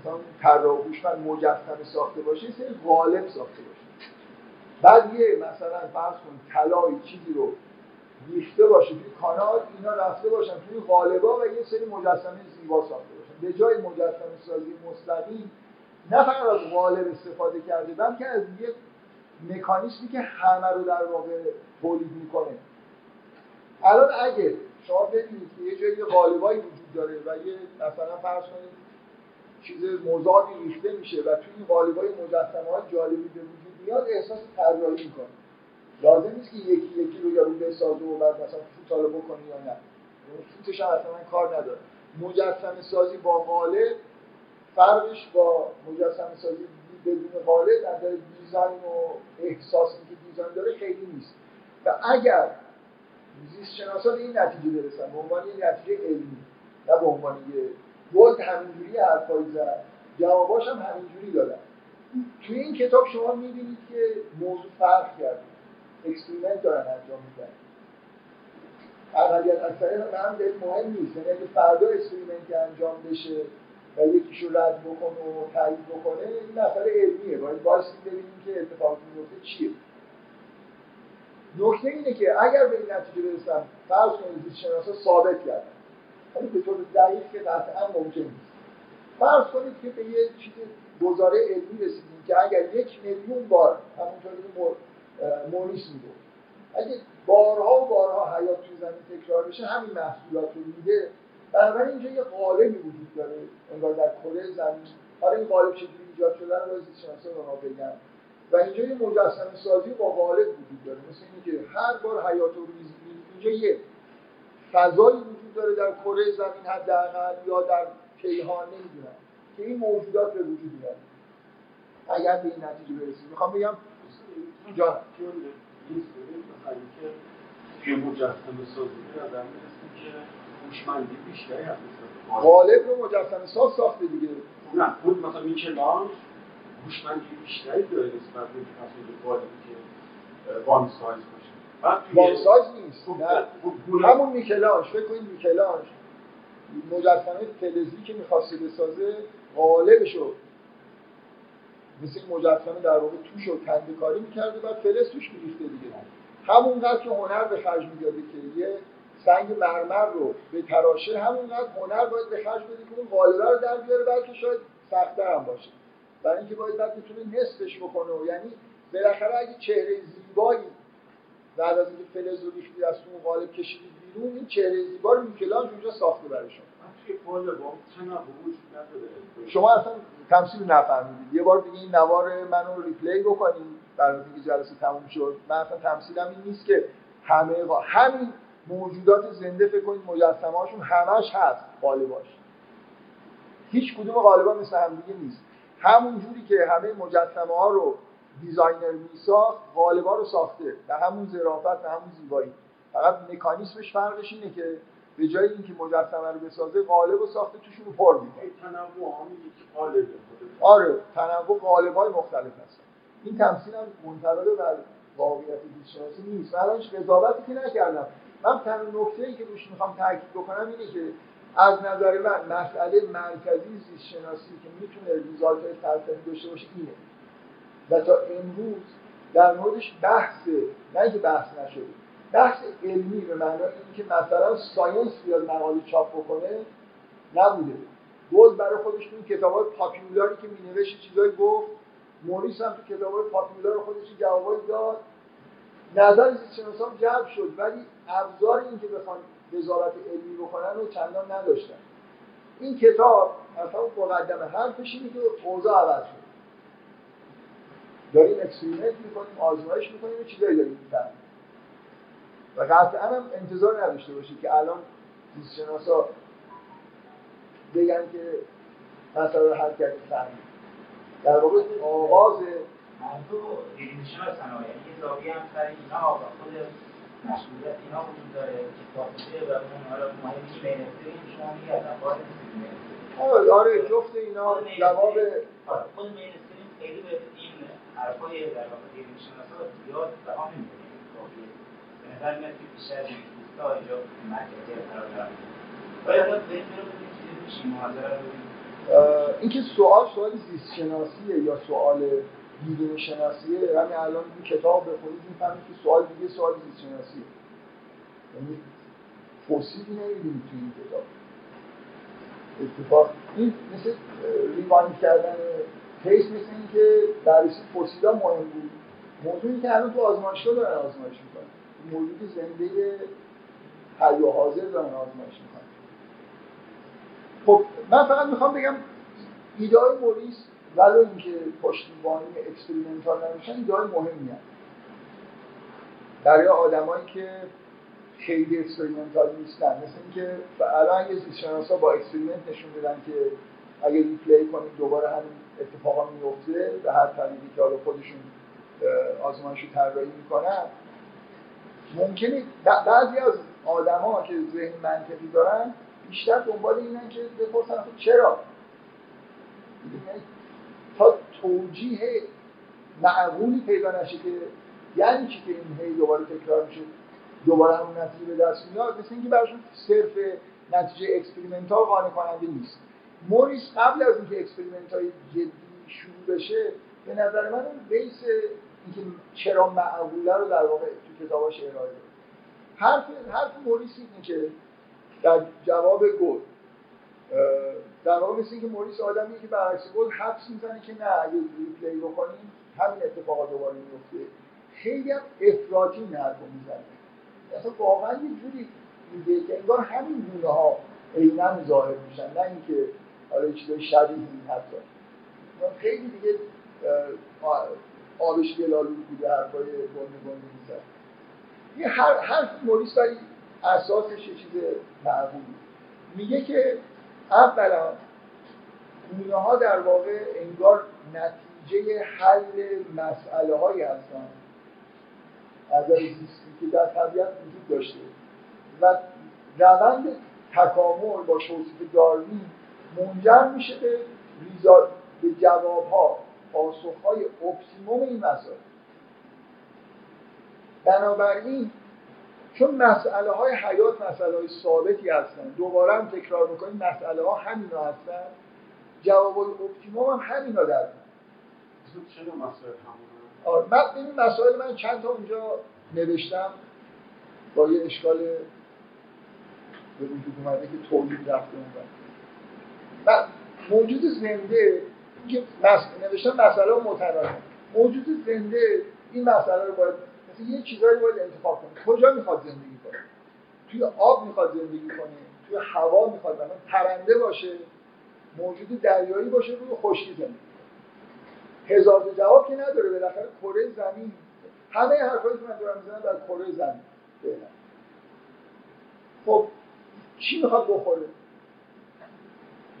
مثلا طراح هوشمند مجسمه ساخته باشه سری غالب ساخته باشه. بعد یه مثلا فرض کن طلای چیزی رو ریخته باشه توی کانال اینا رفته باشن توی غالبا و یه سری مجسمه زیبا ساخته باشن. به جای مجسمه سازی مستقیم نه فقط از غالب استفاده کرده بلکه از یه مکانیزمی که همه رو در واقع تولید می‌کنه. الان اگه شما ببینید که یه جایی غالبایی وجود داره و یه مثلا فرض کنید چیز مذابی ریخته میشه و توی این قالبای مجسمه های جالبی به میاد احساس طراحی می‌کنه. لازم نیست که یکی یکی رو یارو بسازه و بعد مثلا فوتالو بکنه یا نه. فوتش هم اصلا کار نداره. مجسمه سازی با قالب فرقش با مجسمه سازی بدون قالب در design و احساسی که design داره خیلی نیست. و اگر زیست شناسا به این نتیجه برسن به عنوان یه نتیجه علمی نه به عنوان یه گولد همینجوری حرفایی زد جواباش هم همینجوری دادن. توی این کتاب شما می‌بینید که موضوع فرق کرده. experiment دارن انجام میدن. اقلیت اکثریت من به مهم نیست. یعنی اگه فردا experiment ی انجام بشه و یکیشو رد بکنه و تایید بکنه این مسئله علمیه. باید بایستی ببینیم که اتفاق میفته چیه. نکته اینه که اگر به این نتیجه برسن فرض کنید زیست شناسا ثابت کردن. ولی به طور دقیق که قطعا ممکن نیست. فرض کنید که به یه چیز گزاره علمی رسیدیم که اگر یک میلیون بار همونطور که مونیس میگه اگه بارها و بارها حیات توی زمین تکرار بشه همین محصولات رو میده. بنابراین اینجا یه قالبی وجود داره انگار در کره زمین. حالا این قالب چجوری ایجاد شده رو باید شناسا به بگن. و اینجا یه مجسمه سازی با قالب وجود داره مثل اینکه هر بار حیات رو اینجا یه فضایی وجود داره در کره زمین حداقل یا در کیهان نمی‌دونم. که این موجودات به وجود میاد. اگر به این نتیجه برسیم می‌خوام بگم جان. توی مجسمه سازی به نظر که هوشمندی بیشتری هست. غالب رو مجسمه ساز ساخته دیگه. نه خود مثلا میکلانج هوشمندی بیشتری داره نسبت به تصویر غالبی که وان سایز وان سایز نیست نه. همون میکلانج فکر کنید میکلانج مجسمه فلزی که می‌خواسته بسازه غالبشو مثل این مجسمه در واقع توش رو کنده کاری می‌کرده بعد فلز توش میریخته دیگه. همونقدر که هنر به خرج می‌داده که یه سنگ مرمر رو به تراشه همونقدر هنر باید به خرج بده که اون قالبه رو در بیاره بلکه شاید سختتر هم باشه. برای اینکه باید بعد بتونه نصفش بکنه و یعنی بالاخره اگه چهره زیبایی بعد از اینکه فلز رو ریختی از اون قالب کشیدید بیرون این چهره زیبا رو میکلانج اونجا ساخته برای شما. شما اصلا تمثیل نفهمیدید. یه بار دیگه این نوار منو ریپلی بکنید برای اینکه جلسه تموم شد. من اصلا تمثیلم این نیست که همه همین موجودات زنده فکر کنید مجسمه هاشون همش هست قالباش. هیچ کدوم قالبا مثل همدیگه نیست. همون جوری که همه مجسمه ها رو دیزاینر میساخت غالبا رو ساخته. به همون ظرافت به همون زیبایی. فقط مکانیسمش فرقش اینه که به جای اینکه مجسمه رو بسازه قالب رو ساخته توشون رو پر میده تنوع قالب آره تنوع قالب های مختلف هستن این تمثیل هم منطبق بر واقعیت زیستشناسی نیست. من هیچ قضاوتی که نکردم. من تنها نکته ای که روش می‌خوام تاکید بکنم اینه که از نظر من مسئله مرکزی زیست شناسی که می‌تونه ریزالت فلسفی داشته باشه اینه. و تا امروز در موردش بحث نه اینکه بحث نشده بحث علمی به معنای اینکه مثلا ساینس بیاد مقاله چاپ بکنه نبوده. گولد برای خودش تو کتاب های popular ی که مینوشت چیزایی گفت. موریس هم تو کتاب های popular خودش جوابایی داد. نظر زیست هم جلب شد ولی ابزار این که بخوان قضاوت علمی بکنن رو چندان نداشتن. این کتاب اصلا مقدمه حرفش اینه که اوضاع عوض شد. داریم experiment می‌کنیم آزمایش می‌کنیم و چیزایی داریم می‌فهمیم. و قطعا هم انتظار نداشته باشید که الان زیستشناسا بگن که مسئله حرکت فهمید در واقع آغاز علمیشناس یعنی یه زاویه هم سر اینا و خود مسئولیت اینا وجود داره که پاسخه و اون حالا مهم بین شما میگه اصلا وارد آره آره جفت اینا جواب آره خود مینستریم خیلی به این حرفای در واقع علمیشناسا زیاد بها نمیده به نظر میاد که بیشتر دوستا اینجا مرکزی قرار دارن. باید به این رو چیزی میشیم محاضره رو اینکه سوال سوال زیست شناسیه یا سوال دیدین شناسیه همین الان این کتاب به خودت می‌فهمید که سوال دیگه سوال زیست شناسیه یعنی فوسیلی نمی‌دونید تو این کتاب. اتفاق این مثل rewind کردن کیس مثل این که بررسی فسیلا مهم بود. موضوعی که الان تو آزمایشگاه دارن آزمایش می‌کنن. موجود زنده حی و حاضر دارن آزمایش می‌کنن. خب من فقط می‌خوام بگم ایده های موریس ولو اینکه پشتیبانی experimental نمیشن های مهمی هست برای آدمایی که خیلی experimental نیستن مثل اینکه الان اگه زیست با experiment نشون بدن که اگه replay کنیم دوباره همین اتفاقا میفته به هر طریقی که حالا خودشون آزمایش رو طراحی می‌کنن. ممکنه بعضی از آدما که ذهن منطقی دارن بیشتر دنبال اینن که بپرسن خب چرا؟ تا توجیه معقولی پیدا نشه که یعنی چی که این هی دوباره تکرار میشه دوباره همون نتیجه به دست میاد مثل اینکه براشون صرف نتیجه experimental قانع کننده نیست. موریس قبل از اینکه experiment های جدی شروع بشه به نظر من اون base اینکه چرا معقوله رو در واقع تو کتاباش ارائه داره حرف حرف موریس اینه که در جواب گولد در واقع مثل اینکه موریس آدمی که برعکس گولد حدس می‌زنه که نه اگه replay بکنیم همین اتفاقات دوباره میفته خیلی هم افراطی این حرف می‌زنه. اصلا واقعا یه جوری میگه که انگار همین گونه ها عینا ظاهر میشن نه اینکه حالا چیزای شبیه این حتی خیلی دیگه آبش گلالود بوده حرفای بنده بنده میزن یه هر حرف موریس ولی اساسش یه چیز میگه که اولا گونه ها در واقع انگار نتیجه حل مسئله هایی هستن. از زیستی که در طبیعت وجود داشته. و روند تکامل با توصیف داروین منجر میشه به ریزا به جواب ها پاسخ های اپتیموم این مسائل. بنابراین چون مسئله های حیات مسئله های ثابتی هستن دوباره هم تکرار می‌کنیم مسئله ها همینا هستن جواب های اپتیموم هم همینا در چرا مسائل آره من این مسائل من چند تا اونجا نوشتم با یه اشکال به وجود اومده که تولید رفته اون و موجود زنده که نوشتم مسئله متناسب موجود زنده این مسئله رو باید مثل یه چیزایی باید انتخاب کنه. کجا می‌خواد زندگی کنه؟ توی آب می‌خواد زندگی کنه؟ توی هوا می‌خواد مثلا پرنده باشه؟ موجود دریایی باشه؟ روی خشکی زندگی هزار جواب که نداره. بالاخره کره زمین همه حرفایی که من دارم می‌زنم در کره زمین. خب چی می‌خواد بخوره؟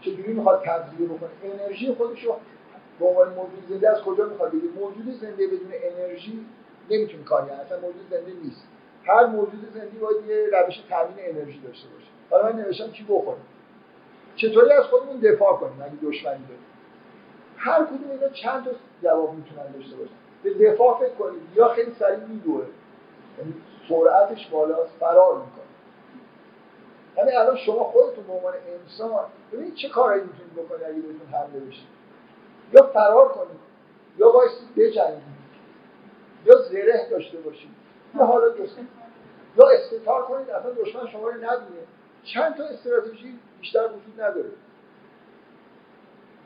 چجوری می‌خواد تغذیه بکنه؟ انرژی خودش رو به عنوان موجود زنده از کجا می‌خواد بگیره؟ موجود زنده بدون انرژی نمی‌تونه کاری اصلا موجود زنده نیست. هر موجود زنده باید یه روش تامین انرژی داشته باشه. حالا من نوشتم چی بخوره چطوری از خودمون دفاع کنیم؟ اگه دشمنی داریم هر کدوم اینا چند تا جواب می‌تونن داشته باشن؟ به دفاع فکر کنید. یا خیلی سریع میدوه یعنی سرعتش بالاست فرار می‌کنه. یعنی الان شما خودتون به عنوان انسان ببینید چه کارایی می‌تونید بکنید اگه بهتون حمله بشه یا فرار کنید یا وایسید بجنگید یا زره داشته باشید یا حالا دوست یا استتار کنید اصلا دشمن شما رو نبینه. چند تا استراتژی بیشتر وجود نداره.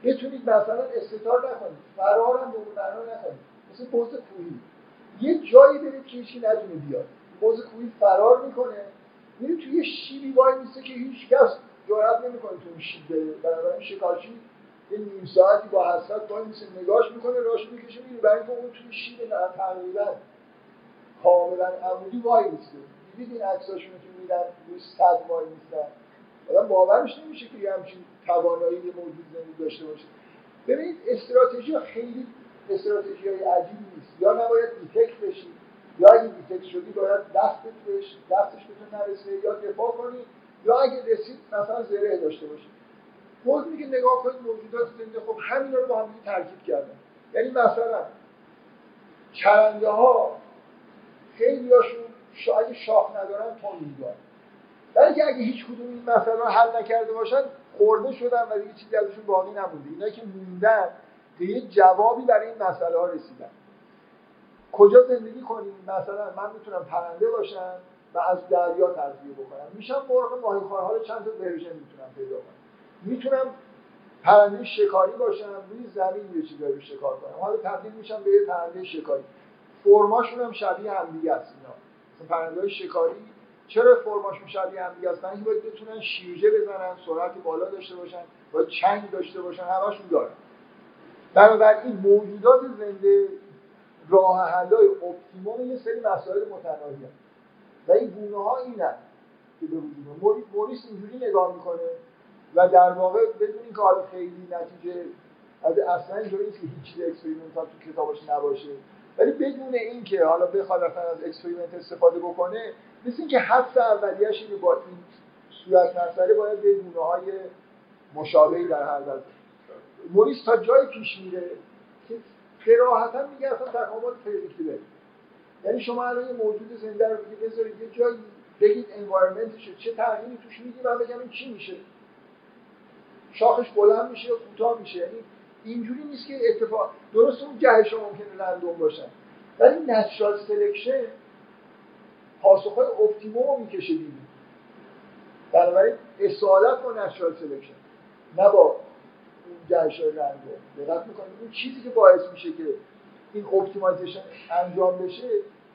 بتونید مثلا استتار نکنید فرار هم به معنا نکنید. مثل بوز کوهی. یه جایی برید که هیچی نتونه بیاد. بوز کوهی فرار می‌کنه. میره توی شیبی وای میسته که هیچ کس جرأت نمی‌کنه تو اون شیب بره. بنابراین شکارچی یه نیم ساعتی با حسرت وای میسه نگاش می‌کنه راش می‌کشه میره برای اینکه اون توی شیب تقریبا کاملا عمودی وای میسته دیدید این عکساشون که میدن؟ روی سد وای میستن آدم باورش نمیشه که یه همچین توانایی موجود زندگی داشته باشه. ببینید استراتژی خیلی استراتژی های عجیبی نیست. یا نباید detect بشی یا اگه detect شدی باید دستت بهش دستش بتون نرسه یا دفاع کنی یا اگه رسید مثلا زره داشته باشی. خود میگه نگاه کنید موجودات زنده خب همین رو با هم ترکیب کردن. یعنی مثلا چرنده ها خیلی هاشون شاید شاخ ندارن تا میدارن ولی که اگه هیچ کدوم این رو حل نکرده باشن خورده شدن و دیگه چیزی ازشون باقی نمونده. اینا که موندن به یه جوابی برای این مسئله ها رسیدن. کجا زندگی کنیم؟ مثلا من می‌تونم پرنده باشم و از دریا تغذیه بکنم. میشم مرغ ماهیخوارها رو چند تا ورژن می‌تونم پیدا کنم؟ می‌تونم پرنده شکاری باشم روی زمین یه چیزایی رو شکار کنم. حالا تبدیل میشم به یه پرنده شکاری. فرماشون هم شبیه همدیگه است اینا. مثلا پرنده های شکاری چرا فرماشون شبیه همدیگه هستن اینکه باید بتونن شیرجه بزنن سرعت بالا داشته باشن باید چنگ داشته باشن همشون دارن. بنابراین موجودات زنده راه حلای optimum یه سری مسائل متناهی و این گونه ها اینن که به وجود موریس اینجوری نگاه می‌کنه و در واقع بدون اینکه حالا خیلی نتیجه از اصلا اینجوری نیست که هیچ چیز experimental تو کتابش نباشه ولی بدون اینکه حالا بخواد اصلا از experiment استفاده بکنه مثل اینکه حدس اولیه‌اش اینه با این صورت مسئله باید به گونه های مشابهی در هر موریس تا جای پیش میره که صراحتا میگه اصلا تکامل predictable یعنی شما الان یه موجود زنده رو بگید بذارید یه جایی بگید environment ش چه تغییری توش میدی من بگم این چی میشه. شاخش بلند میشه یا کوتاه میشه. یعنی اینجوری نیست که اتفاق درست اون جهش ممکنه random باشن. ولی natural selection پاسخهای optimum می‌کشه دیگه. بنابراین اصالت با natural selection نه با های random دقت می‌کنید اون چیزی که باعث میشه که این optimization انجام بشه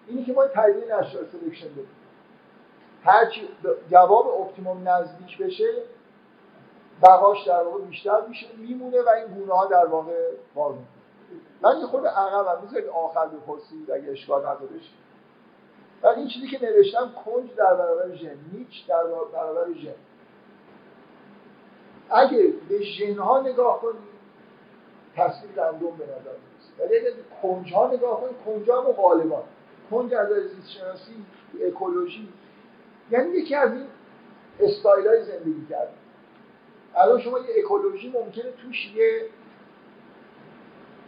اینی که ما پدیده natural selection بدیم. هرچی جواب optimum نزدیک بشه بقاش در واقع بیشتر میشه میمونه و این گونه ها در واقع باقی من یه خود عقبم بذارید آخر بپرسید اگه اشکال ندارش و این چیزی که نوشتم کنج در برابر ژن نیچ در برابر ژن. اگه به ژن ها نگاه کنید تصویر رندوم به نظر می‌رسه. ولی اگه کنج ها نگاه کنید کنج ها غالبان. کنج از زیست شناسی اکولوژی. یعنی یکی از این استایل های زندگی کرد الان شما یه اکولوژی ممکنه توش یه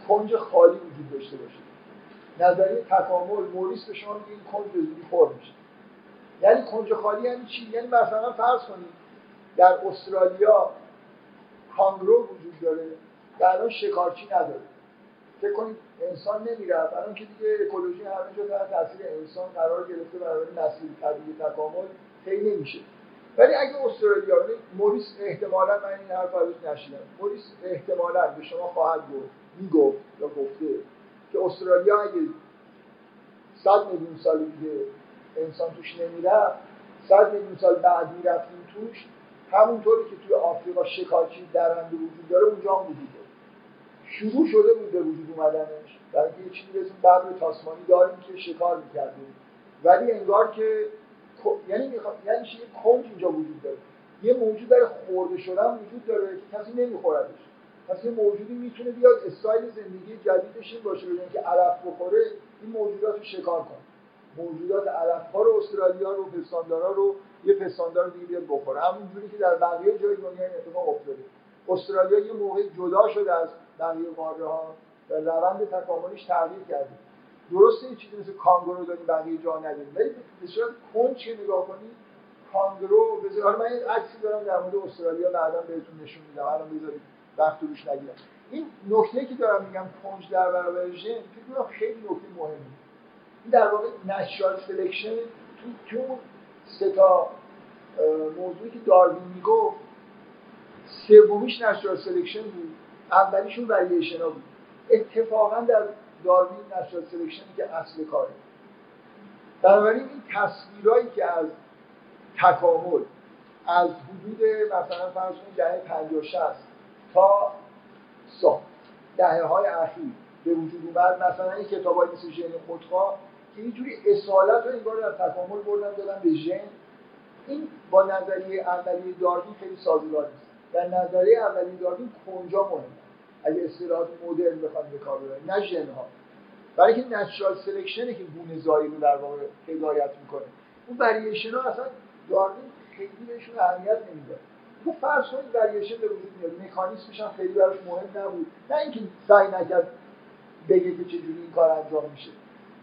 کنج خالی وجود داشته باشه. نظریه تکامل موریس به شما میگه این کنج به زودی پر میشه. یعنی کنج خالی یعنی چی؟ یعنی مثلا فرض کنید در استرالیا کانگرو وجود داره در الان شکارچی نداره. فکر کنید انسان نمی‌رفت. الان که دیگه اکولوژی همه جا تحت تاثیر انسان قرار گرفته برای نسل طبیعی تکامل خیلی نمیشه. ولی اگه استرالیا موریس احتمالا من این حرف ازش نشیدم. موریس احتمالا به شما خواهد گفت می‌گفت یا گفته که استرالیا اگه صد میلیون سال دیگه انسان توش نمی‌رفت صد میلیون سال بعد می‌رفتیم توش همونطوری که توی آفریقا شکارچی درنده وجود داره اونجا هم وجود شروع شده بود به وجود اومدنش. برای یه چیزی به اسم ببر تاسمانی داریم که شکار می‌کردیم. ولی انگار که یعنی می‌خواد یعنی یه کنج اینجا وجود داره. یه موجود در خورده شدن وجود داره که کسی نمیخوردش. پس یه موجودی می‌تونه بیاد استایل زندگی جدیدش این باشه بگن که علف بخوره این موجودات رو شکار کنه. موجودات علف ها رو استرالیا رو پستاندارا رو یه پستاندار دیگه بیاد بخوره. همونجوری که در بقیه جای دنیا این اتفاق افتاده. استرالیا یه موقع جدا شده از بقیه قاره ها و روند تکاملش تغییر کرده. درسته یه چیزی مثل کانگورو داریم بقیه جا نداریم. ولی به صورت کنچ نگاه کنید کانگورو بذار من یه عکسی دارم در مورد استرالیا بعدا بهتون نشون میدم. الان بذارید وقت روش نگیرم. این نکته که دارم میگم کنج در برابر ژن فکر کنم خیلی نکته مهمه. این در واقع natural selection تو تو سه تا موضوعی که داروین می‌گفت سومیش natural selection بود. اولیشون وریشن بود. اتفاقا در داروین natural selection ی که اصل کاره. بنابراین این تصویرهایی که از تکامل از حدود مثلا فرض کنید دهه 50 60 تا سال دهه های اخیر به وجود اومد. مثلا این کتابای مثل ژن خودخواه که اینجوری اصالت رو انگار در تکامل بردن دادن به ژن این با نظریه اولیه داروین خیلی سازگار نیست. در نظریه اولیه داروین کنجا مهمه. اگه اصطلاحات مدرن بخوام به کار ببریم نه ژن ها برای اینکه نچرال سلکشنه که گونه زایی رو در واقع هدایت می‌کنه. اون وریشن ها اصلا داروین خیلی بهشون اهمیت نمیده تو فرض کنید وریشن به وجود میاد. مکانیسمش هم خیلی براش مهم نبود. نه اینکه سعی نکرد بگه که چجوری این کار انجام میشه.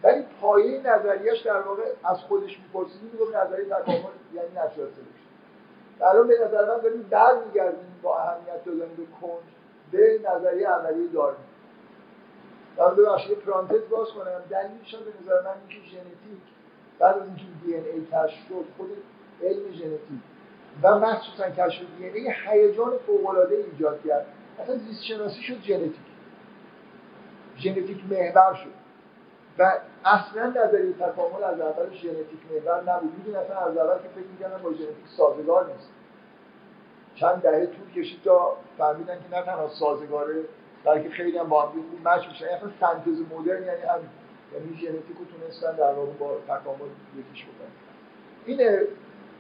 ولی پایه نظریش در واقع از خودش می‌پرسید می‌گفت نظریه تکامل یعنی natural selection الان به نظر من داریم برمیگردیم با اهمیت دادن به کنج به نظریه اولیه داروین. من ببخشید پرانتز باز کنم. دلیلش به نظر من اینکه ژنتیک بعد از اینکه دی ان ای کشف شد خود علم ژنتیک و مخصوصا کشف دی ان ای هیجان فوق ایجاد کرد. اصلا زیست شناسی شد ژنتیک. ژنتیک محور شد. و اصلا نظریه تکامل از اول ژنتیک محور نبود. میدون اصلا از اول که فکر می‌کردن با ژنتیک سازگار نیست. چند دهه طول کشید تا فهمیدن که نه تنها سازگاره بلکه خیلی هم با هم خوب match میشن. اصلا سنتز مدرن یعنی هم یعنی ژنتیک رو تونستن در واقع با تکامل یکیش بکنن. این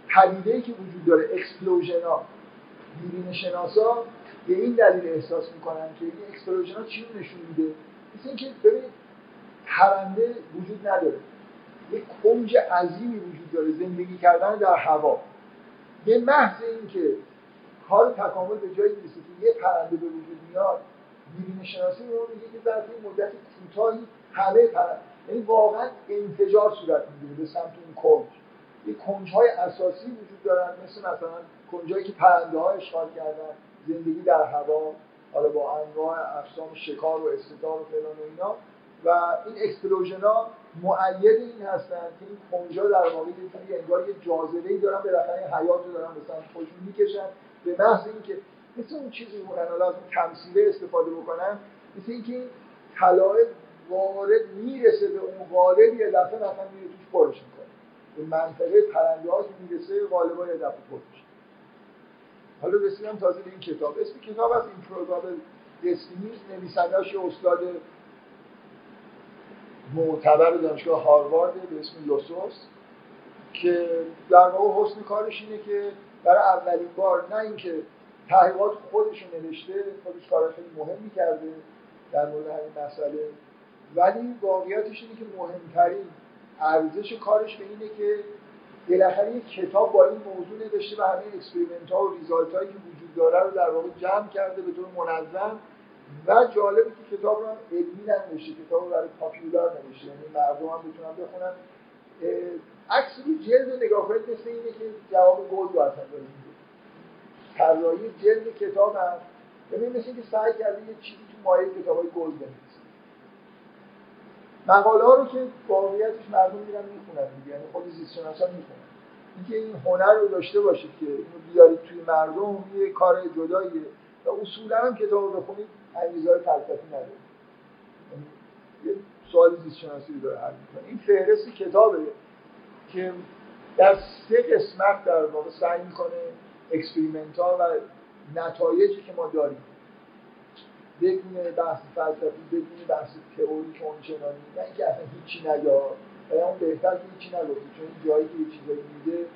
پدیده ای که وجود داره explosion ها دیرین شناسا به این دلیل احساس می‌کنن که این explosion ها چی نشون میده؟ مثل اینکه ببینید پرنده وجود نداره. یک کنج عظیمی وجود داره زندگی کردن در هوا. به محض اینکه کار تکامل به جایی می‌رسه که یه پرنده به وجود میاد دیرین شناسی رو میگه که در مدت کوتاهی همه پرنده یعنی واقعا انفجار صورت می‌گیره به سمت اون کنج. یه کنج های اساسی وجود دارن مثل مثلا کنجایی که پرنده ها اشغال کردن زندگی در هوا حالا با انواع اقسام شکار و استدار و فلان و اینا. و این explosion ها مؤید این هستن که این کنجا در واقع یه انگار یه جاذبه ای دارن بالاخره حیات رو دارن سمت خودشون می‌کشن. به محض اینکه مثل اون چیزی مورن از اون تمثیله استفاده بکنن مثل اینکه این طلایه وارد می‌رسه به اون قالب یه دفعه مثلا میره توش پرش می‌کنه. به منطقه پرنده ها که می‌رسه غالبا یه دفعه پرش حالا رسیدم تازه به این کتاب. اسم کتاب از این پروگرام دستینی نویسندهش استاد معتبر دانشگاه هاروارد به اسم لوسوس که در واقع حسن کارش اینه که برای اولین بار نه اینکه تحقیقات خودش نوشته خودش کار خیلی مهمی کرده در مورد همین مسئله ولی واقعیتش اینه که مهمترین ارزش کارش به اینه که بالاخره یک کتاب با این موضوع نوشته و همه experiment ها و result هایی که وجود داره رو در واقع جمع کرده به طور منظم و جالبه که کتاب رو علمی ننوشته کتاب رو برای popular نوشته یعنی مردم هم بتونن بخونن. عکس رو جلد نگاه کنید مثل اینه که جواب گلد رو اصلا داره طراحی جلد کتاب هم. ببین مثل اینکه سعی کرده یه چیزی تو مایه کتاب های گلد بنویسه مقاله ها رو که واقعیتش مردم میرن می‌خونن دیگه یعنی خود زیست شناسا می‌خونن. اینکه این هنر رو داشته باشید که اینو بیارید توی مردم یه کار جداییه. و اصولا هم کتاب رو بخونید انگیزهای فلسفی نداره. یه سوال زیست شناسی رو داره حل این فهرست کتابه که در سه قسمت در واقع سعی می‌کنه experiment و نتایجی که ما داریم بدون بحث فلسفی بدون بحث تئوری اونچنانی نه اینکه اصلا هیچی نگه و اون بهتر که هیچی نگفتی چون جایی که یه چیزایی میده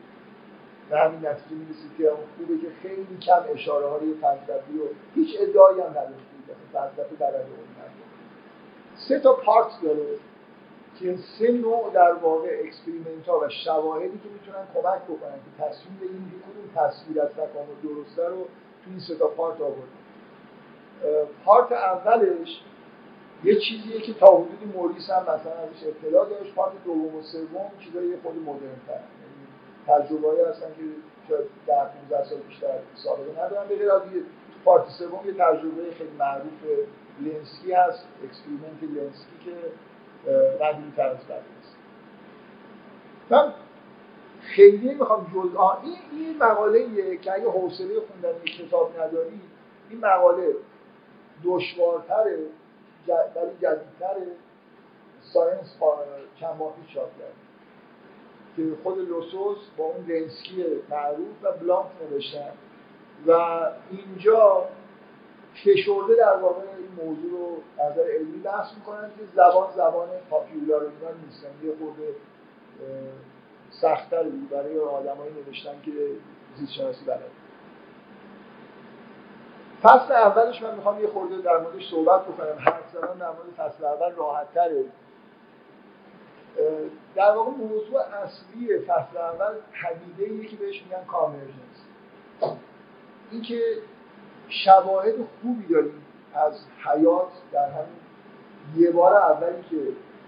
به همین نتیجه می‌رسید که اون خوبه که خیلی کم اشاره های فلسفی و هیچ ادعایی هم نداشتید فلسفه برای اون سه تا part داره که سه نوع در واقع experiment ها و شواهدی که می‌تونن کمک بکنن که تصویر این کدوم تصویر از تکامل درسته رو تو این سه تا part آورد part اولش یه چیزیه که تا حدودی موریس هم مثلا ازش اطلاع داشت. part دوم و سوم چیزای خود مدرن تر یعنی تجربه‌ای هستن که شاید 10 15 سال بیشتر سابقه ندارن. به غیر part سوم یه تجربه خیلی معروف لنسکی هست experiment لنسکی که قدیمی تر از است. من خیلی می‌خوام جز این این مقاله که اگه حوصله خوندن یک کتاب نداری این مقاله دشوارتره ولی جدیدتره. Science چند ماه چاپ کرد که خود لوسوس با اون لنسکی معروف و بلانک نوشتن. و اینجا فشرده در واقع این موضوع رو از نظر علمی بحث می‌کنن که زبان زبان popular اینا نیستن. یه خورده سختتر برای آدمایی نوشتن که زیست شناسی بلد فصل اولش من می‌خوام یه خورده در موردش صحبت بکنم. حرف زدن در مورد فصل اول راحت تره در واقع موضوع اصلی فصل اول پدیده که بهش میگن convergence اینکه شواهد خوبی داریم از حیات در همین یه بار اولی که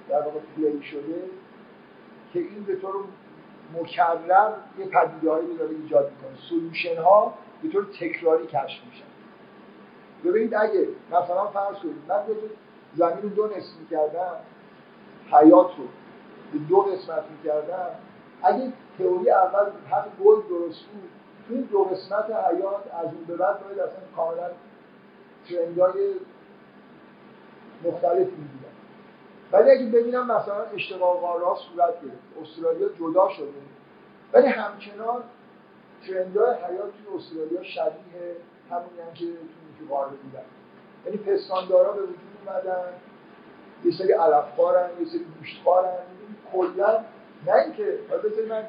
در واقع play شده که این به طور مکرر یه پدیده هایی داره ایجاد می‌کنه. solution ها به طور تکراری کشف میشن. ببینید اگه مثلا فرض کنید من دو زمین رو دو نصف می‌کردم حیات رو به دو قسمت می‌کردم اگه تئوری اول هم گل درست بود توی دو قسمت حیات از اون به بعد باید اصلا کاملا ترندهای مختلف می‌دیدن ولی اگه ببینم مثلا اشتقاق راست صورت گرفت استرالیا جدا شده. ولی همچنان ترندهای حیات توی استرالیا شبیه هم که توی قاره بودن. یعنی پستاندارا به وجود اومدن یه سری علفخوارن یه سری گوشتخوارن. کلا نه اینکه من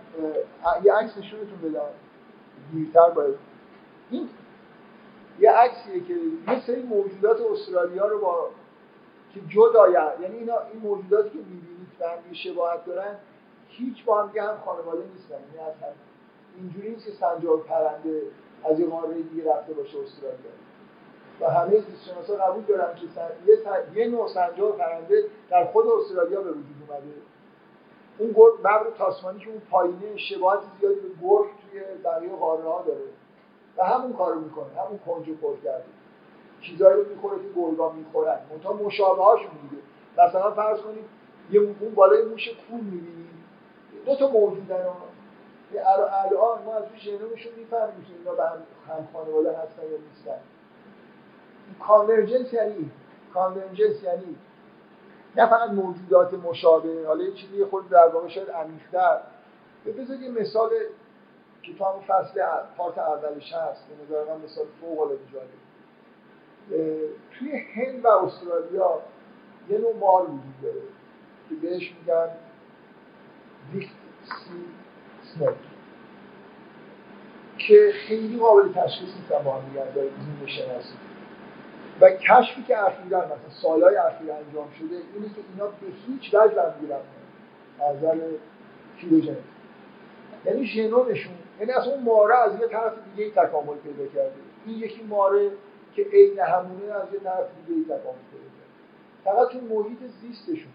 یه عکس نشونتون بدم. دیرتر باید. این یه عکسیه که یه سری موجودات استرالیا رو با که جداین یعنی اینا این موجوداتی که می‌بینید به هم شباهت دارن هیچ با هم هم خانواده نیستن. یعنی اصلا اینجوری نیست که سنجاب پرنده از یه قاره دیگه رفته باشه استرالیا. و همه زیستشناسا قبول دارن که سن... یه, سن... یه نوع سنجاب پرنده در خود استرالیا به وجود اومده. اون گرگ ببر تاسمانی که اون پایینه شباهت زیادی به گرگ توی بقیه قاره ها داره. و همون کارو می‌کنه همون کنج پر کرده چیزایی رو می‌خوره که گرگا می‌خورن. منتها مشابه هاشون دیگه مثلا فرض کنید یه اون بالای موش کول می‌بینید دو تا موجودن الان ما از روی ژنومشون می‌فهمیم که اینا به هم خانواده هستن یا نیستن. کانورجنس یعنی کانورجنس یعنی نه فقط موجودات مشابه حالا یه چیزی خود در واقع شاید عمیق‌تر. بذارید یه مثال که تو همون فصل پارت اولش هست به نظر من مثال فوق العاده جالب. توی هند و استرالیا یه نوع مار وجود داره که بهش میگن ویکت سی سنک که خیلی قابل تشخیص نیستن با هم دیگر داره شناسی و کشفی که اخیرا مثلا سالهای اخیر انجام شده اینه که اینا به هیچ وجه برمیگیرن از نظر فیلوژنی یعنی ژنومشون یعنی اصلا اون ماره از یه طرف دیگه تکامل پیدا کرده. این یکی ماره که عین همونه از یه طرف دیگه ای تکامل پیدا کرده. فقط تو محیط زیستشون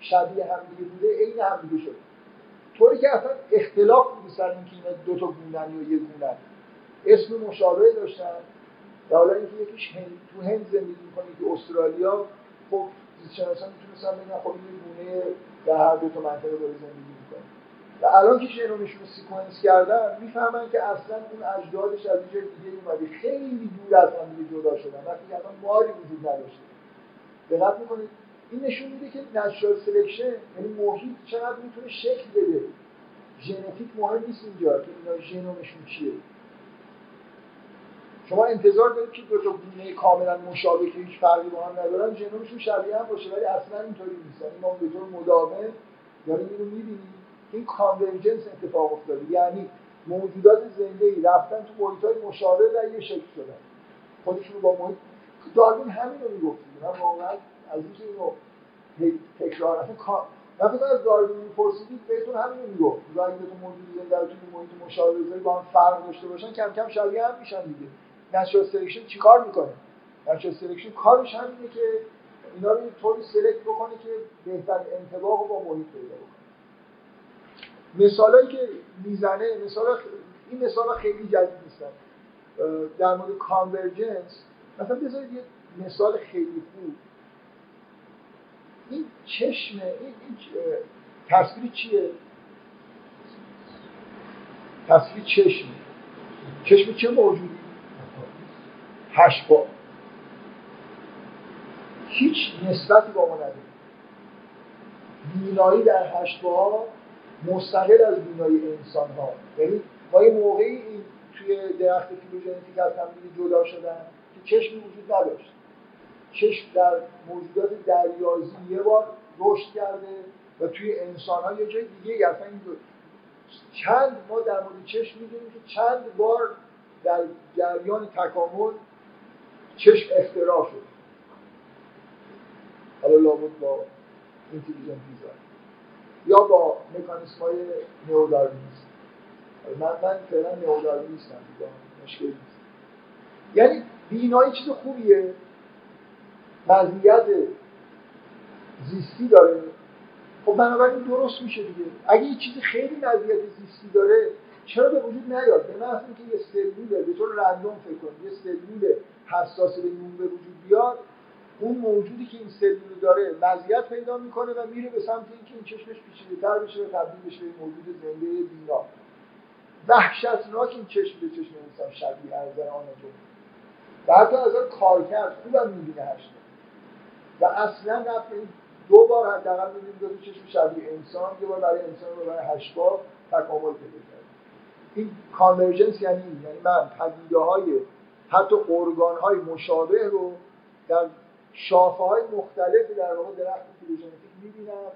شبیه همدیگه بوده عین همدیگه شده. طوری که اصلا اختلاف بوده سر اینکه اینا دو تا گونن یا یک گونن اسم مشابه داشتن. و حالا اینکه یکیش هند تو هند زندگی می‌کنه که استرالیا خب زیستشناسان می‌تونستن بگن خب این گونه در هر دو منطقه داره زندگی می‌کنه و الان که ژنومشون سیکونس کردن می‌فهمن که اصلا اون اجدادش از یه دیگه اومده. خیلی دور از هم دیگه جدا شدن. وقتی اصلا ماری وجود نداشته. دقت می‌کنید این نشون میده که natural selection یعنی محیط چقدر می‌تونه شکل بده. ژنتیک مهم نیست اینجا که اینا ژنومشون چیه. شما انتظار دارید که دو تا گونه کاملا مشابه که هیچ فرقی با هم ندارن ژنومشون شبیه هم باشه ولی اصلا اینطوری نیست. یعنی ما به طور مداوم داریم اینو می‌بینیم. این convergence اتفاق افتاده. یعنی موجودات زنده ای رفتن تو محیط های مشابه و یه شکل شدن. خودشون رو با محیط داروین همین رو می‌گفت من واقعا از اینو تکرار اصلا من فکر از داروین میپرسیدید بهتون همین رو می‌گفت. اگه تو موجود زنده رو توی محیط مشابه با هم فرق داشته باشن کم کم شبیه هم میشن دیگه. natural selection چیکار می‌کنه؟ natural selection کارش همینه که اینا رو طوری select بکنه که بهتر انطباق با محیط پیدا بکنه. مثالایی که می‌زنه مثال این مثال خیلی جدید نیستن در مورد کانورجنس مثلا بذارید یه مثال خیلی خوب. این چشم این, این تصویر چیه؟ تصویر چشم. چشم چه موجودی؟ هشت با هیچ نسبتی با ما نداره. بینایی در هشت با مستقل از بینایی انسان ها یعنی ما یه موقعی توی درخت فیلوژنتیک از هم جدا شدن که چشمی وجود نداشت. چشم در موجودات دریازی یه بار رشد کرده و توی انسان ها یه جای دیگه اصلا این چند ما در مورد چشم می‌دونیم که چند بار در جریان تکامل چشم اختراع شد. حالا لابد با اینتلیجنت دیزاین یا با مکانیسم های نیوداروینیسم من من فعلا نیوداروینیستم مشکل نیست. یعنی بینایی چیز خوبیه. مزیت زیستی داره. خب بنابراین درست میشه دیگه. اگه یه چیزی خیلی مزیت زیستی داره چرا به وجود نیاد؟ به محض اینکه یه سلوله به طور رندوم فکر کنید یه سلول حساس به نون به وجود بیاد اون موجودی که این سلول داره مزیت پیدا می‌کنه و میره به سمت اینکه این چشمش پیچیده‌تر بشه و تبدیل بشه به موجود زنده بینا. وحشتناک این چشم به چشم انسان شبیه از آن و حتی از کارکرد خوبم می‌بینه هشت و اصلا رفت دو بار حداقل می‌بینیم دو چشم شبیه انسان یه بار برای انسان و برای هشت تکامل پیدا کرد. این convergence یعنی یعنی من پدیده های حتی ارگان های مشابه رو در شاخه های مختلف در واقع درخت فیلوژنتیک می‌بینم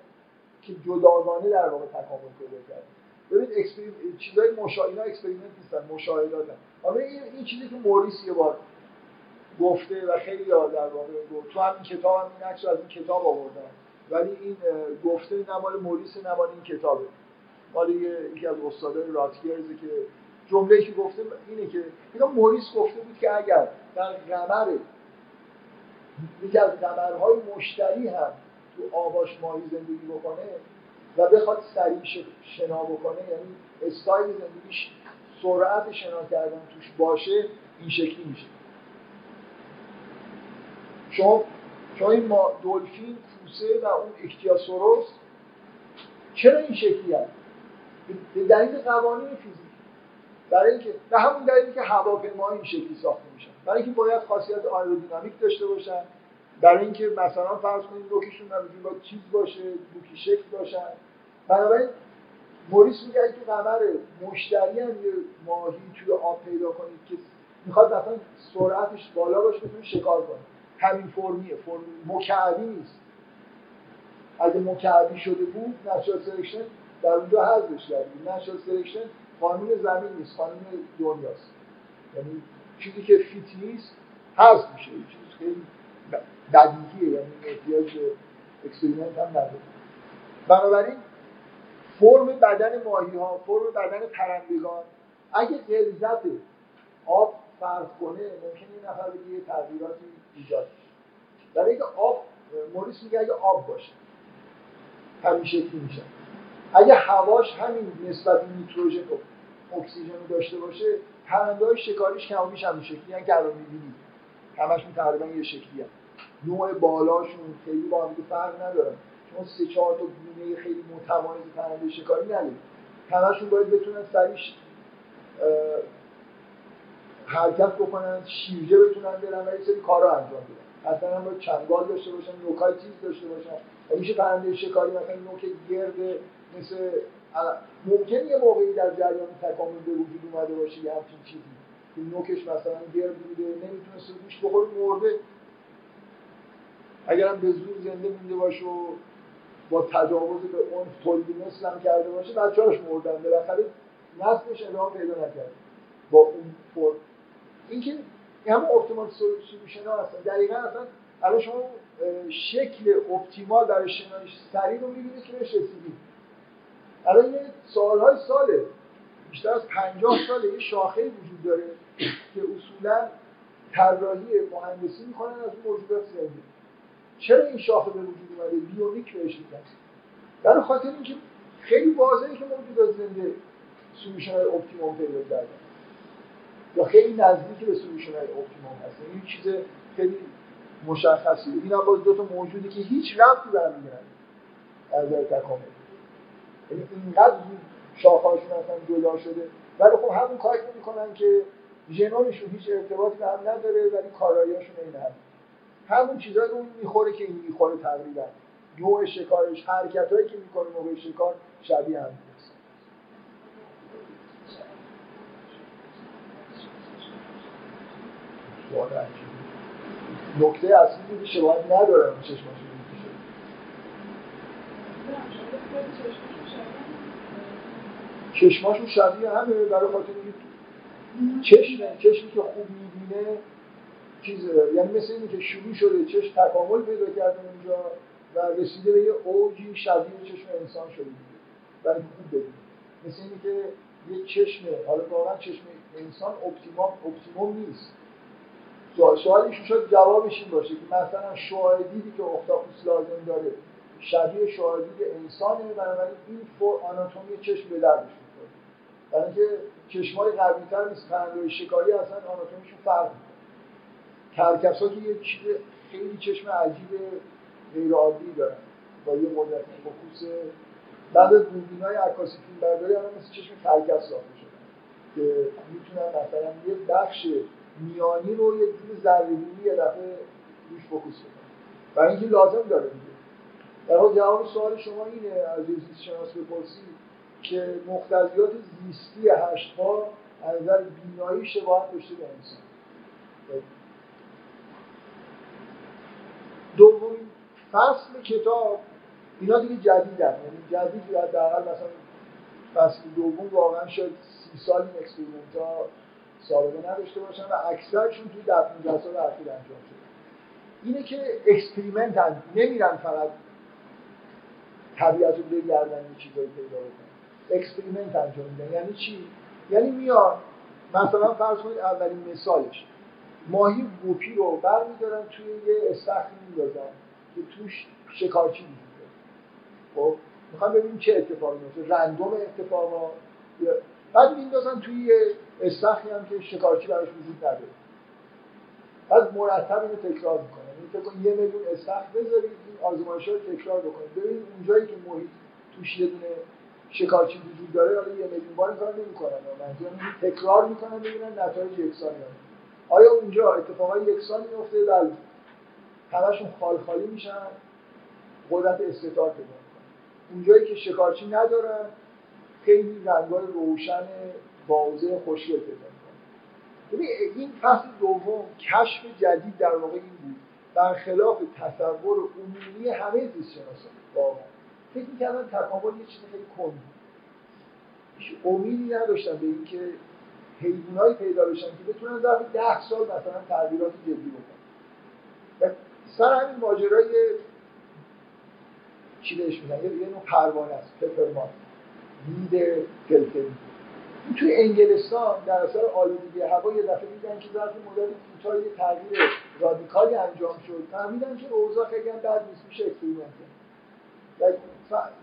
که جداگانه در واقع تکامل پیدا کرد ببین چیزای مشا... اینا experiment نیستن مشاهدات اما این این چیزی که موریس یه بار گفته و خیلی در واقع گفت تو هم این کتاب هم از این کتاب آوردن. ولی این گفته نه مال موریس نه مال این کتابه. مال یکی از استادای راتگرز که جمله که گفته اینه که اینا موریس گفته بود که اگر در قمر یکی از قمرهای مشتری هم تو آباش ماهی زندگی بکنه و بخواد سریع شنا بکنه یعنی استایل زندگیش سرعت شنا کردن توش باشه این شکلی میشه. شما شما این ما دلفین کوسه و اون اکتیاسوروس چرا این شکلی هست؟ به دلیل قوانین فیزیک برای اینکه به همون دلیلی که هواپیما این شکلی ساخته میشن برای اینکه باید خاصیت آیرودینامیک داشته باشن. برای اینکه مثلا فرض کنید نوکشون نمی‌دونی با چیز باشه دوکی شکل باشن بنابراین موریس میگه تو قمر مشتری هم یه ماهی توی آب پیدا کنید که می‌خواد مثلا سرعتش بالا باشه بتونه شکار کنه. همین فرمیه. فرم مکعبی نیست. اگه مکعبی شده بود natural selection در اونجا حذفش کردیم natural selection قانون زمین نیست قانون دنیاست. یعنی چیزی که fit نیست حذف میشه. چیزی خیلی بدیهیه یعنی احتیاج experiment هم نداره. بنابراین فرم بدن ماهی ها فرم بدن پرندگان اگه غلظت آب فرض کنه ممکنه این نفر یه تغییراتی ایجاد برای اینکه آب موریس میگه اگه آب باشه همین شکلی میشه؟ اگه هواش همین نسبت نیتروژن و اکسیژن رو داشته باشه پرنده های شکاریش کمامیش همین شکلی هم که الان می‌بینید همشون تقریبا یه شکلی هم. نوع بالاشون خیلی با هم فرق ندارن. شما سه چهار تا گونه خیلی متمایز پرنده شکاری ندارید همشون باید بتونن سریش حرکت بکنن شیرجه بتونن برن و یه سری کارا انجام بدن. هم باید چنگال داشته باشن نوکای تیز داشته باشن. میشه پرنده شکاری مثلا نوک گرد مثل ممکن یه موقعی در جریان تکامل به وجود اومده باشه یه همچین چیزی. که نوکش مثلا گرد بوده نمی‌تونسته گوش بخوره مرده. اگرم به زور زنده مونده باشه و با تجاوز به اون تولید مثل هم کرده باشه بچه‌هاش مردن. بالاخره نسلش ادامه پیدا نکرد با اون فرم اینکه همون اپتیمال سولوشن ها هستن. دقیقا اصلا الان شما شکل اپتیمال برای شنای سریع رو می‌بینید که بهش رسیدید. الان یه سالهای ساله. بیشتر از پنجاه ساله یه شاخه وجود داره که اصولا طراحی مهندسی می‌کنن از موجودات زنده چرا این شاخه به وجود اومده؟ bionic بهش میگن. در خاطر اینکه خیلی واضحه که موجودات زنده solution های optimum پیدا کردن. یا خیلی نزدیک به solution های optimum هستن این چیز خیلی مشخصی این هم باز دو تا موجودی که هیچ ربطی به هم از نظر تکامل. یعنی اینقدر شاخهاشون اصلا جدا شده. ولی خب همون کاری می‌کنن که ژنومشون هیچ ارتباطی به هم نداره ولی کاراییاشون این هست همون چیزایی رو می‌خوره که این می‌خوره تقریبا. نوع شکارش حرکت هایی که می‌کنه موقع شکار شبیه هم هست نکته اصلی که شباهت ندارن چشماشون چشماشون شبیه همه برای خاطر چشم چشمی که خوب می‌بینه چیز یعنی مثل اینی که شروع شده چشم تکامل پیدا کرده اونجا و رسیده به یه اوجی شبیه چشم انسان شده. برای خوب ببینه. مثل اینی که یه چشم حالا واقعا چشم انسان optimum optimum نیست. سوال شاید جوابش این باشه که مثلا دیدی که اختاپوس لازم داره شبیه شعاع دید انسانه بنابراین این فور آناتومی چشم به برای اینکه چشمای قوی‌تر نیست پرنده شکاری اصلا آناتومیشون فرق ها که یه چیز خیلی چشم عجیب غیر عادی دارن با یه قدرت focus بعد از دوربین های عکاسی فیلم برداری الان مثل چشم کرکس ساخته شدن که می‌تونن مثلا یه بخش میانی رو یه جور ذره یه دفعه روش focus بکنم برای اینکه لازم داره دیگه. در حال جواب سوال شما اینه از زیست شناس بپرسید. که مقتضیات زیستی هشت‌پا از نظر بینایی شباهت داشته به انسان. دومین فصل کتاب اینا دیگه جدیدن. یعنی جدید در مثلا فصل دوم واقعا شاید سی سال این experiment ها سابقه نداشته باشن و اکثرشون توی در 15 سال اخیر انجام شده. اینه که experiment نمیرن فقط طبیعت رو بگردن یه چیزایی پیدا بکنن. experiment انجام میدن. یعنی چی؟ یعنی میاد مثلا فرض کنید اولین مثالش ماهی گوپی رو برمیدارن توی یه استخری میندازن که توش شکارچی داره. خب می‌خوام ببینیم چه اتفاقی میفته random اتفاقا بعد میندازن توی یه استخری هم که شکارچی براش وجود نداره. بعد مرتب اینو تکرار می‌کنن. یعنی فکر یه میلیون استخر بذارید این آزمایش رو تکرار بکنید. ببینید اونجایی که محیط توش یه دونه شکارچی وجود داره حالا یه میلیون بار کار نمی‌کنن. منظورم تکرار می‌کنن ببینن نتایج یکسانی آیا اونجا اتفاقای یکسانی میفته بله. همشون خال خالی میشن. قدرت استطاعت پیدا اونجایی که شکارچی ندارن خیلی رنگای روشن واضح خوشگل پیدا ببین این فصل دوم کشف جدید در واقع این بود. برخلاف تصور عمومی همه زیست شناسان واقعا. فکر می‌کردن تکامل یه چیز خیلی کند هیچ امیدی نداشتن به اینکه حیوانایی پیدا بشن که بتونن ظرف ده سال مثلا تغییرات جدی بکنن. و سر همین ماجرای چی بهش میگن؟ یه نوع پروانه است peppered moth فلفلی توی انگلستان در اثر آلودگی هوا یه دفعه دیدن که ظرف مدت کوتاهی تغییر radical ی انجام شد. فهمیدن که اوضاع خیلی هم بد نیست میشه experiment و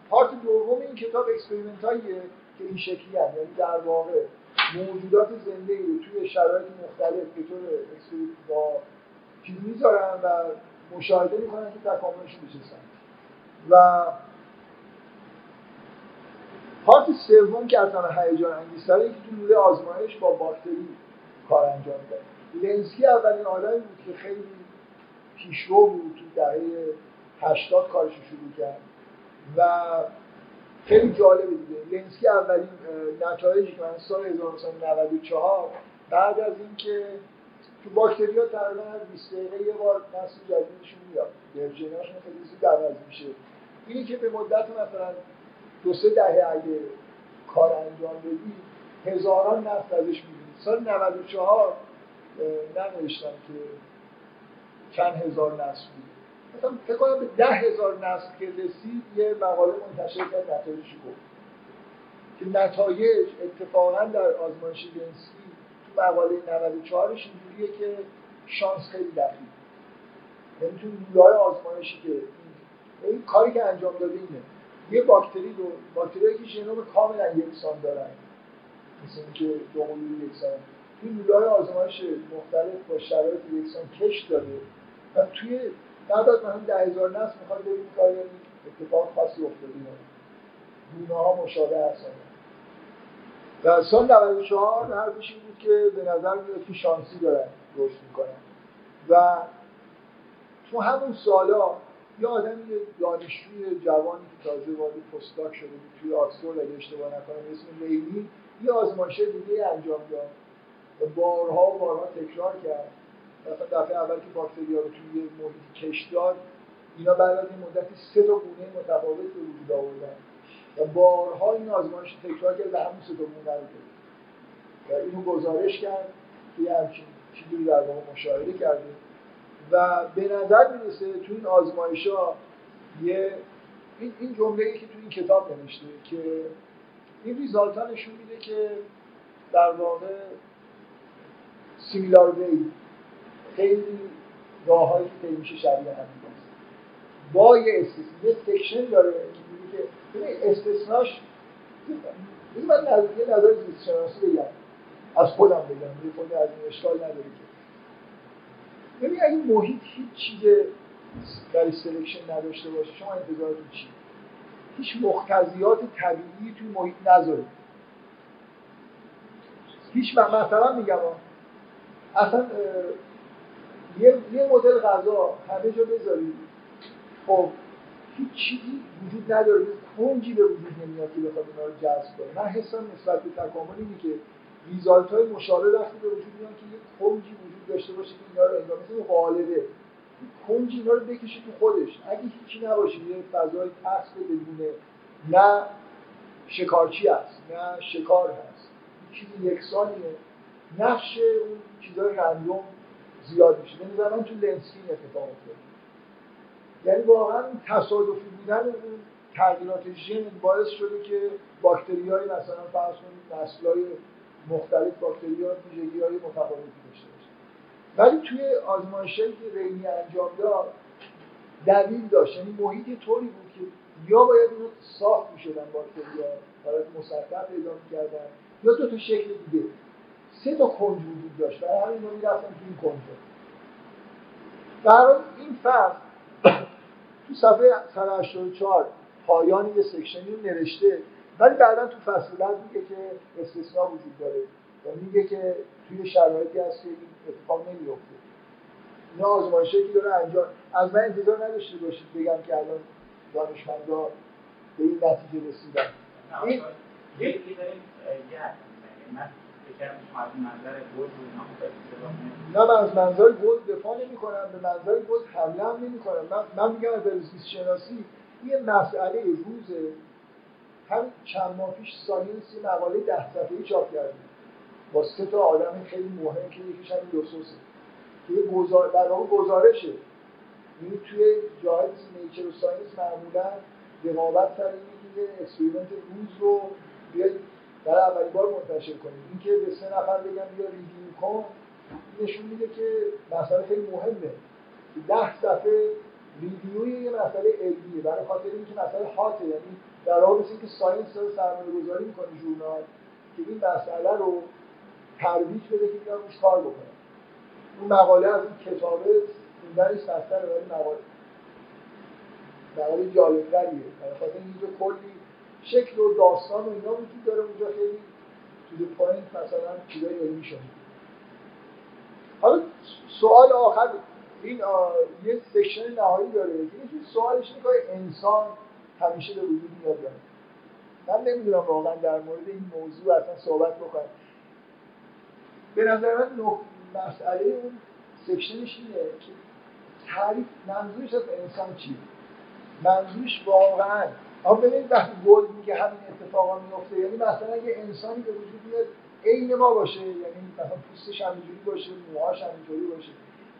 part دوم این کتاب experiment هاییه که این شکلی هم یعنی در واقع موجودات زنده رو توی شرایط مختلف به طور با چیز می‌ذارن و مشاهده می‌کنن که تکاملش میشه و part سوم که اصلا هیجان انگیزتره که تو لوله آزمایش با باکتری کار انجام داد. لنسکی اولین آدمی بود که خیلی پیشرو بود تو دهه 80 کارش شروع کرد. و خیلی جالبه دیگه لنسکی اولین نتایجی که من سال 1994 بعد از اینکه تو باکتری ها تقریبا هر 20 دقیقه یه بار نسل جدیدشون میاد. ورژناشون خیلی زود عوض میشه. اینی که به مدت مثلا دو سه دهه اگه کار انجام بدی هزاران نسل ازش می‌بینید سال 94 ننوشتم که چند هزار نسل بود مثلا فکر کنم به ده هزار نسل که رسید یه مقاله منتشر کرد نتایجش گفت. که نتایج اتفاقا در آزمایش جنسی تو مقاله 94 اینجوریه که شانس خیلی دقیق. یعنی تو لوله‌های آزمایشی که این کاری که انجام داده اینه. یه باکتری رو باکتری که ژنوم کاملا یکسان دارن. مثل اینکه دو قلوی یکسان این لوله‌های آزمایش مختلف با شرایط یکسان کش داده. و توی بعد از مثلا ده هزار نسل می‌خواد ببینید که آیا اتفاق خاصی افتاده گونه ها مشابه هستن. و سال 94 حرفش این بود که به نظر میاد که شانسی دارن رشد می‌کنن. و تو همون سالا یه آدم یه دانشجوی جوانی که تازه وارد پستاک شده بود توی آکسفورد اگه اشتباه نکنم اسم لیلی یه آزمایش دیگه انجام داد. و بارها و بارها تکرار کرد. مثلا دفعه اول که باکتریا رو توی محیط کش داد اینا بعد از این مدتی سه تا گونه متفاوت به وجود آوردن. و بارها این آزمایش تکرار کرد و همون سه تا گونه رو و اینو گزارش کرد که همچین چیزی در واقع مشاهده کرده. و به نظر می‌رسه تو این آزمایش ها یه این, این جمله که تو این کتاب نوشته که این ریزالت نشون میده که در واقع سیمیلار وی خیلی راه هایی که میشه شبیه هم با یه استثنا یه سکشن داره که استثناش این من یه نظر زیست شناسی بگم. از خودم بگم یه خود از این اشکال نداره که. ببین اگه محیط هیچ چیز در selection نداشته باشه شما انتظارتون چی هیچ مقتضیات طبیعی توی محیط نذارید هیچ مثلا میگم اصلا یه, یه مدل غذا همه جا بذارید خب هیچ چیزی وجود نداره نیچی به وجود نمیاد که بخواد اینا رو جذب کنه. من حسم نسبت به تکامل اینه که ریزالت های مشابه وقتی به وجود میان که یه کنجی وجود داشته باشه که اینا رو انگار مثل قالبه کنجی اینا رو بکشه تو خودش. اگه هیچی نباشه یه فضای پست بدونه نه شکارچی هست نه شکار هست. چیزی یکسانیه نقش اون چیزای رندوم زیاد میشه. به نظر من تو اتفاق افتاده. یعنی واقعا تصادفی بودن اون تغییرات ژن باعث شده که باکتری های مثلا فرض کنید نسل های مختلف باکتری ها ویژگی های متفاوتی داشته باشه. ولی توی آزمایشی که رینی انجام داد دلیل داشت. یعنی محیط طوری بود که یا باید اینو صاف می‌شدن باکتری ها حالت مسطح پیدا می‌کردن یا دو تا شکل دیگه. سه تا کنج وجود داشت. برای همین ما می‌رفتن تو این کنج. در این فصل تو صفحه 184 پایان یه سکشنی نوشته ولی بعدا تو فصل بعد میگه که استثناء وجود داره. و میگه که توی شرایطی هست که این اتفاق نمیفته اینا آزمایشی که داره انجام. از من انتظار نداشته باشید بگم که الان دانشمندا به این نتیجه رسیدن. این نه من از منظر گل دفاع نمی کنم به منظر گل هم نمی کنم من, من میگم از زیست شناسی یه مسئله روزه هم چند ماه پیش ساینس یه مقاله ده صفحه‌ای چاپ کرده با سه تا آدم خیلی مهم که یکیش هم دوسوسه که یه گزار در واقع گزارشه. یعنی توی جای نیچر و ساینس معمولا رقابت سر اینه که یه روز رو بیاید در اولین بار منتشر کنیم. اینکه به سه نفر بگم بیا review کن نشون میده که مسئله خیلی مهمه. ده صفحه review ی یه مسئله علمیه. برای خاطر اینکه مسئله هاته. یعنی در واقع مثل اینکه science داره سرمایه گذاری می‌کنه ژورنال که این مسئله رو ترویج بده که اینا روش کار بکنه. اون مقاله از این کتابه خوندنش سختره ولی مقاله مقاله جالبتریه. برای خاطر اینجا کلی شکل و داستان و اینا وجود داره اونجا خیلی تو پایین مثلا چیزای علمی شده. حالا سوال آخر این یه section نهایی داره. که سوالش اینه انسان همیشه به وجود میاد من نمی‌دونم واقعا در مورد این موضوع اصلا صحبت بکنم. به نظر من مسئله اون section ش اینه که تعریف منظورش از انسان چیه؟ منظورش واقعا اما ببینید وقتی گل میگه همین اتفاقا میفته یعنی مثلا اگه انسانی به وجود میاد عین ما باشه یعنی مثلا پوستش همینجوری باشه موهاش همینجوری باشه.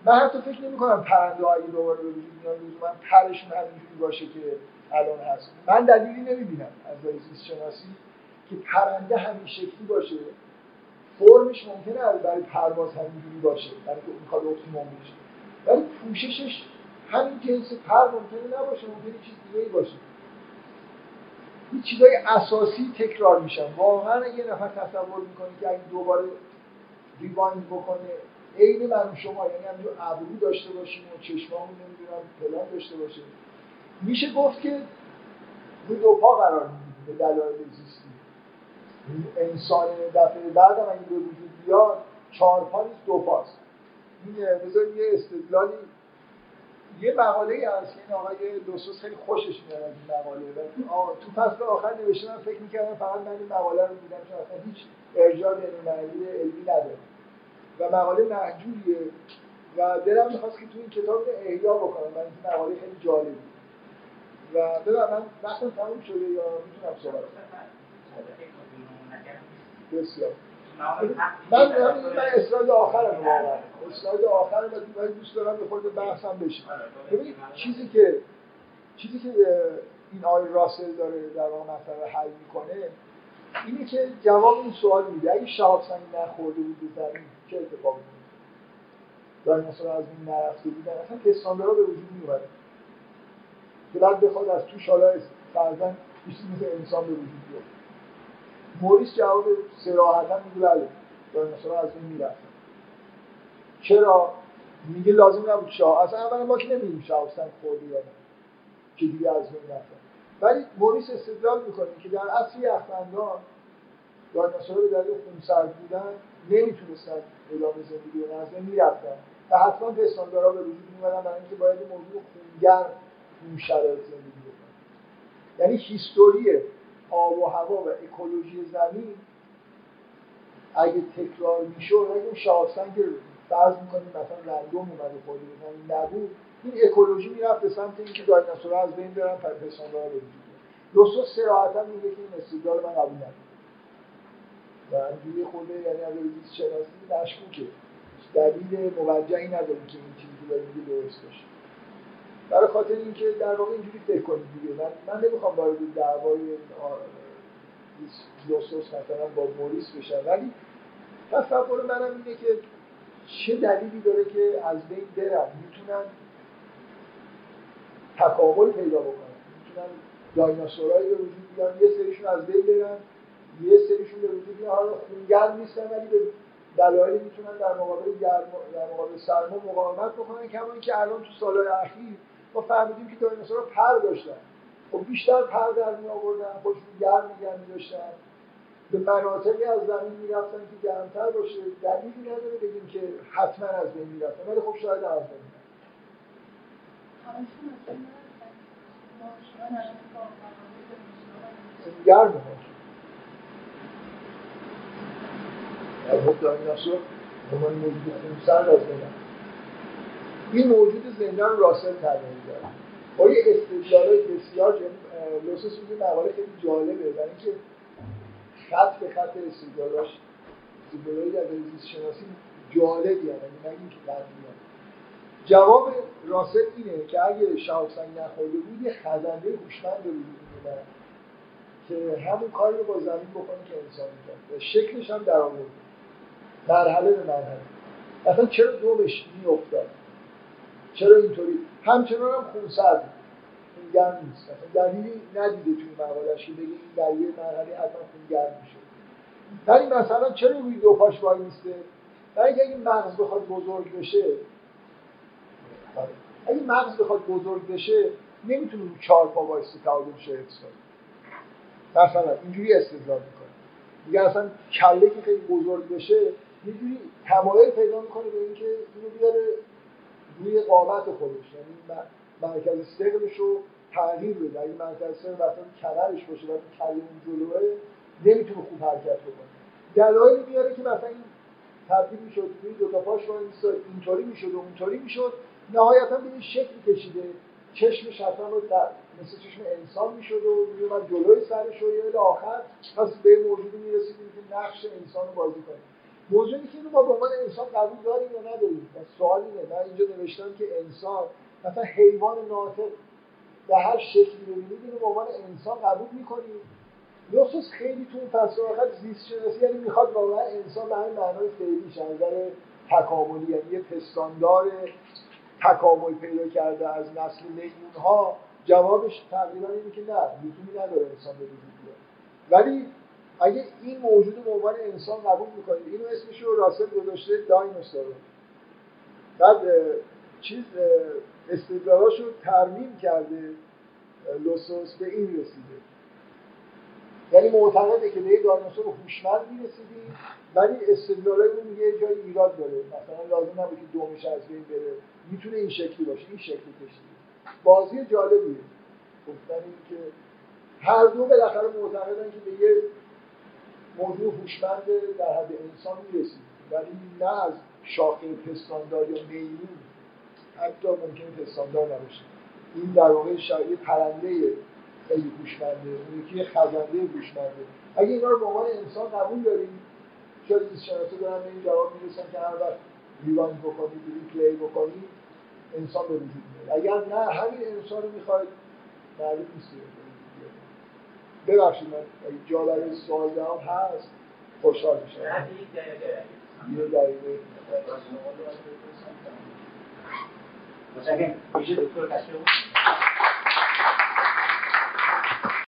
من حتی فکر نمی کنم پرنده هایی دوباره به وجود میان لزوما پرشون همینجوری باشه که الان هست. من دلیلی نمی‌بینم از زیست شناسی که پرنده همین شکلی باشه. فرمش ممکنه برای پرواز همینجوری باشه برای که می‌خواد اپتیموم بشه. ولی پوششش همین جنس پر ممکنه نباشه ممکنه چیز دیگه باشه. این چیزای اساسی تکرار میشن. واقعا یه نفر تصور می‌کنه که اگه دوباره ریوایند بکنه عین من شما یعنی همینجور ابرو داشته باشیم و چشمامون نمی‌دونم پلان داشته باشه میشه گفت که رو دو پا قرار می‌گیریم به دلایل زیستی. انسان دفعه بعد هم اگه به وجود بیاد چهار پا نیست دو پاست. این بذار یه استدلالی یه مقاله ای هست این آقای دوسوس خیلی خوشش میاد از این مقاله. و تو فصل آخر نوشته من فکر می‌کردم فقط من این مقاله رو دیدم چون اصلا هیچ ارجاع به علمی نداره و مقاله محجوریه و دلم می‌خواست که تو این کتاب رو احیا بکنم. من این مقاله خیلی جالبی و ببین من وقتم تموم شده یا می‌تونم صحبت. بسیار. من من اسلاید آخرم واقعا اسلاید آخرم و دوست دارم به خود بحثم بشه. ببینید چیزی که چیزی که این آقای راسل داره در واقع مسئله حل می‌کنه اینه که جواب این سوال میده. اگه شهاب سنگی نخورده بود به زمین چه اتفاقی دایناسورها از این نرفته بودن اصلا پستاندارا به وجود میومده که بعد بخواد از توش حالا فرزن چیزی مثل انسان به وجود بیاد. موریس جواب سراحتا میگه بله. دایناسورها از این می‌رفتن چرا؟ میگه لازم نبود شاه. اصلا اولا ما که نمیدیم شاه سنگ خورده یا نه. که دیگه از بین رفتن ولی موریس استدلال می‌کنه که در اصل یخبندان دایناسورها به دلیل خونسرد بودن نمی‌تونستن ادامه زندگی رو نظر می‌رفتن. و حتما پستاندارا به وجود میومدن برای اینکه باید موضوع خونگر اون شرایط زندگی بکنن. یعنی هیستوری آب و هوا و اکولوژی زمین اگه تکرار می‌شد اگه اون شاهستان که فرض می‌کنیم مثلا رندوم اومده خورده زمین نبود این اکولوژی می‌رفت به سمت اینکه دایناسورها از بین برن پستاندارا به وجود لوسو سراحتا میگه که این استدلال من قبول ندارم و همجوری خورده یعنی از زیست شناسی مشکوکه. دلیل موجهی نداریم که این چیزی که داره میگه درست باشه. برای خاطر اینکه در واقع اینجوری فکر کنید دیگه. من, من نمی‌خوام وارد دعوای لوسوس مثلا با موریس بشم. ولی تصور منم اینه که چه دلیلی داره که از بین برن می‌تونن تکامل پیدا بکنن. می‌تونن دایناسورایی به وجود بیان یه سریشون از بین برن. یه سریشون به وجود بیان حالا خونگرم نیستن ولی به دلایلی می‌تونن در مقابل در مقابل سرما مقاومت بکنن. کما اینکه الان تو سالهای اخیر ما فهمیدیم که دایناسورها پر داشتن. خب بیشتر پر در می آوردن خودشون گرم نگه می داشتن. به مناطقی از زمین می‌رفتن که گرمتر باشه. دلیلی نداره بگیم که حتما از بین می‌رفتن ولی خب شاید از بین گرمه در خب دایناسور عنوان موجود خونسرد از بینم این موجود زندان راسل تعریف کرد با یه استدلالای بسیار لوسوس میگه مقاله خیلی جالبه. برای اینکه خط به خط استدلالاش استدلالایی در زیست شناسی جالبی یعنی نگیم که قدیمی جواب راسل اینه که اگه شهابسنگ نخورده بود یه خزنده هوشمند وجود میومد که همون کاری رو با زمین بکنه که انسان می‌کرد و شکلش هم در مرحله به مرحله. مثلا چرا دومش میافتاد؟ چرا اینطوری؟ همچنان هم خونسرد. گرم نیست. مثلا دلیلی ندیده توی مقالش که بگه این در یه مرحله حتما گرم میشه. ولی مثلا چرا روی دو پاش وای میسته؟ برای اینکه اگه مغز بخواد بزرگ بشه اگه مغز بخواد بزرگ بشه نمی‌تونه رو چهار پا وایسته تعادلش رو حفظ کنه. مثلا اینجوری استدلال می‌کنه. میگه اصلا کله که خیلی بزرگ بشه یه جوری تمایل پیدا می‌کنه به اینکه اینو بیاره روی قامت خودش. یعنی مرکز سقلش رو تغییر بده اگه مرکز سقل مثلا کمرش باشه و کله اون جلوه نمی‌تونه خوب حرکت بکنه. دلایلی میاره که مثلا این تبدیل می‌شد روی دو تا پاش اینطوری می‌شد و اونطوری می‌شد. نهایتا به این شکلی کشیده. چشمش حتما رو مثل چشم انسان می‌شد و میومد جلوی سرش و یه آخر پس به موجودی می‌رسیدیم که نقش انسان رو بازی کنیم موضوعی که اینو ما به عنوان انسان قبول داریم یا نداریم؟ و سوال اینه. من اینجا نوشتم که انسان مثلا حیوان ناطق به هر شکلی ببینید اینو به عنوان انسان قبول می‌کنیم. لوسوس خیلی تو اون فصل آخر زیست شناسی یعنی می‌خواد واقعا انسان به همین معنای فعلیش نظر تکاملی یعنی یه پستاندار تکامل پیدا کرده از نسل میمون ها جوابش تقریبا اینه که نه لزومی نداره انسان به وجود ولی اگه این موجود به عنوان انسان قبول می‌کنید اینو اسمش رو راسل گذاشته دایناسور بعد چیز استدلالاشو رو ترمیم کرده لوسوس به این رسیده. یعنی معتقده که به یه دایناسور هوشمند می‌رسیدیم ولی استدلالای اون یه جای ایراد داره. مثلا لازم نبود که دومش از بین بره. می‌تونه این شکلی باشه این شکلی کشیده. بازی جالبیه. گفتن که هر دو بالاخره معتقدن که به یه موضوع هوشمند در حد انسان می‌رسید ولی نه از شاخه پستاندار یا میمون حتی ممکنه پستاندار نباشه. این در واقع شاید پرنده خیلی هوشمنده اون یکی خزنده هوشمنده. اگه اینا رو به عنوان انسان قبول داریم شاید زیست شناسا دارن به این جواب می‌رسن که هر وقت ریوایند بکنید ریپلی بکنید انسان به وجود میاد. اگر نه همین انسان رو می‌خواید معلوم نیست ببخشید من جا برای سوال جواب هست خوشحال میشم. یه دقیقه. کسی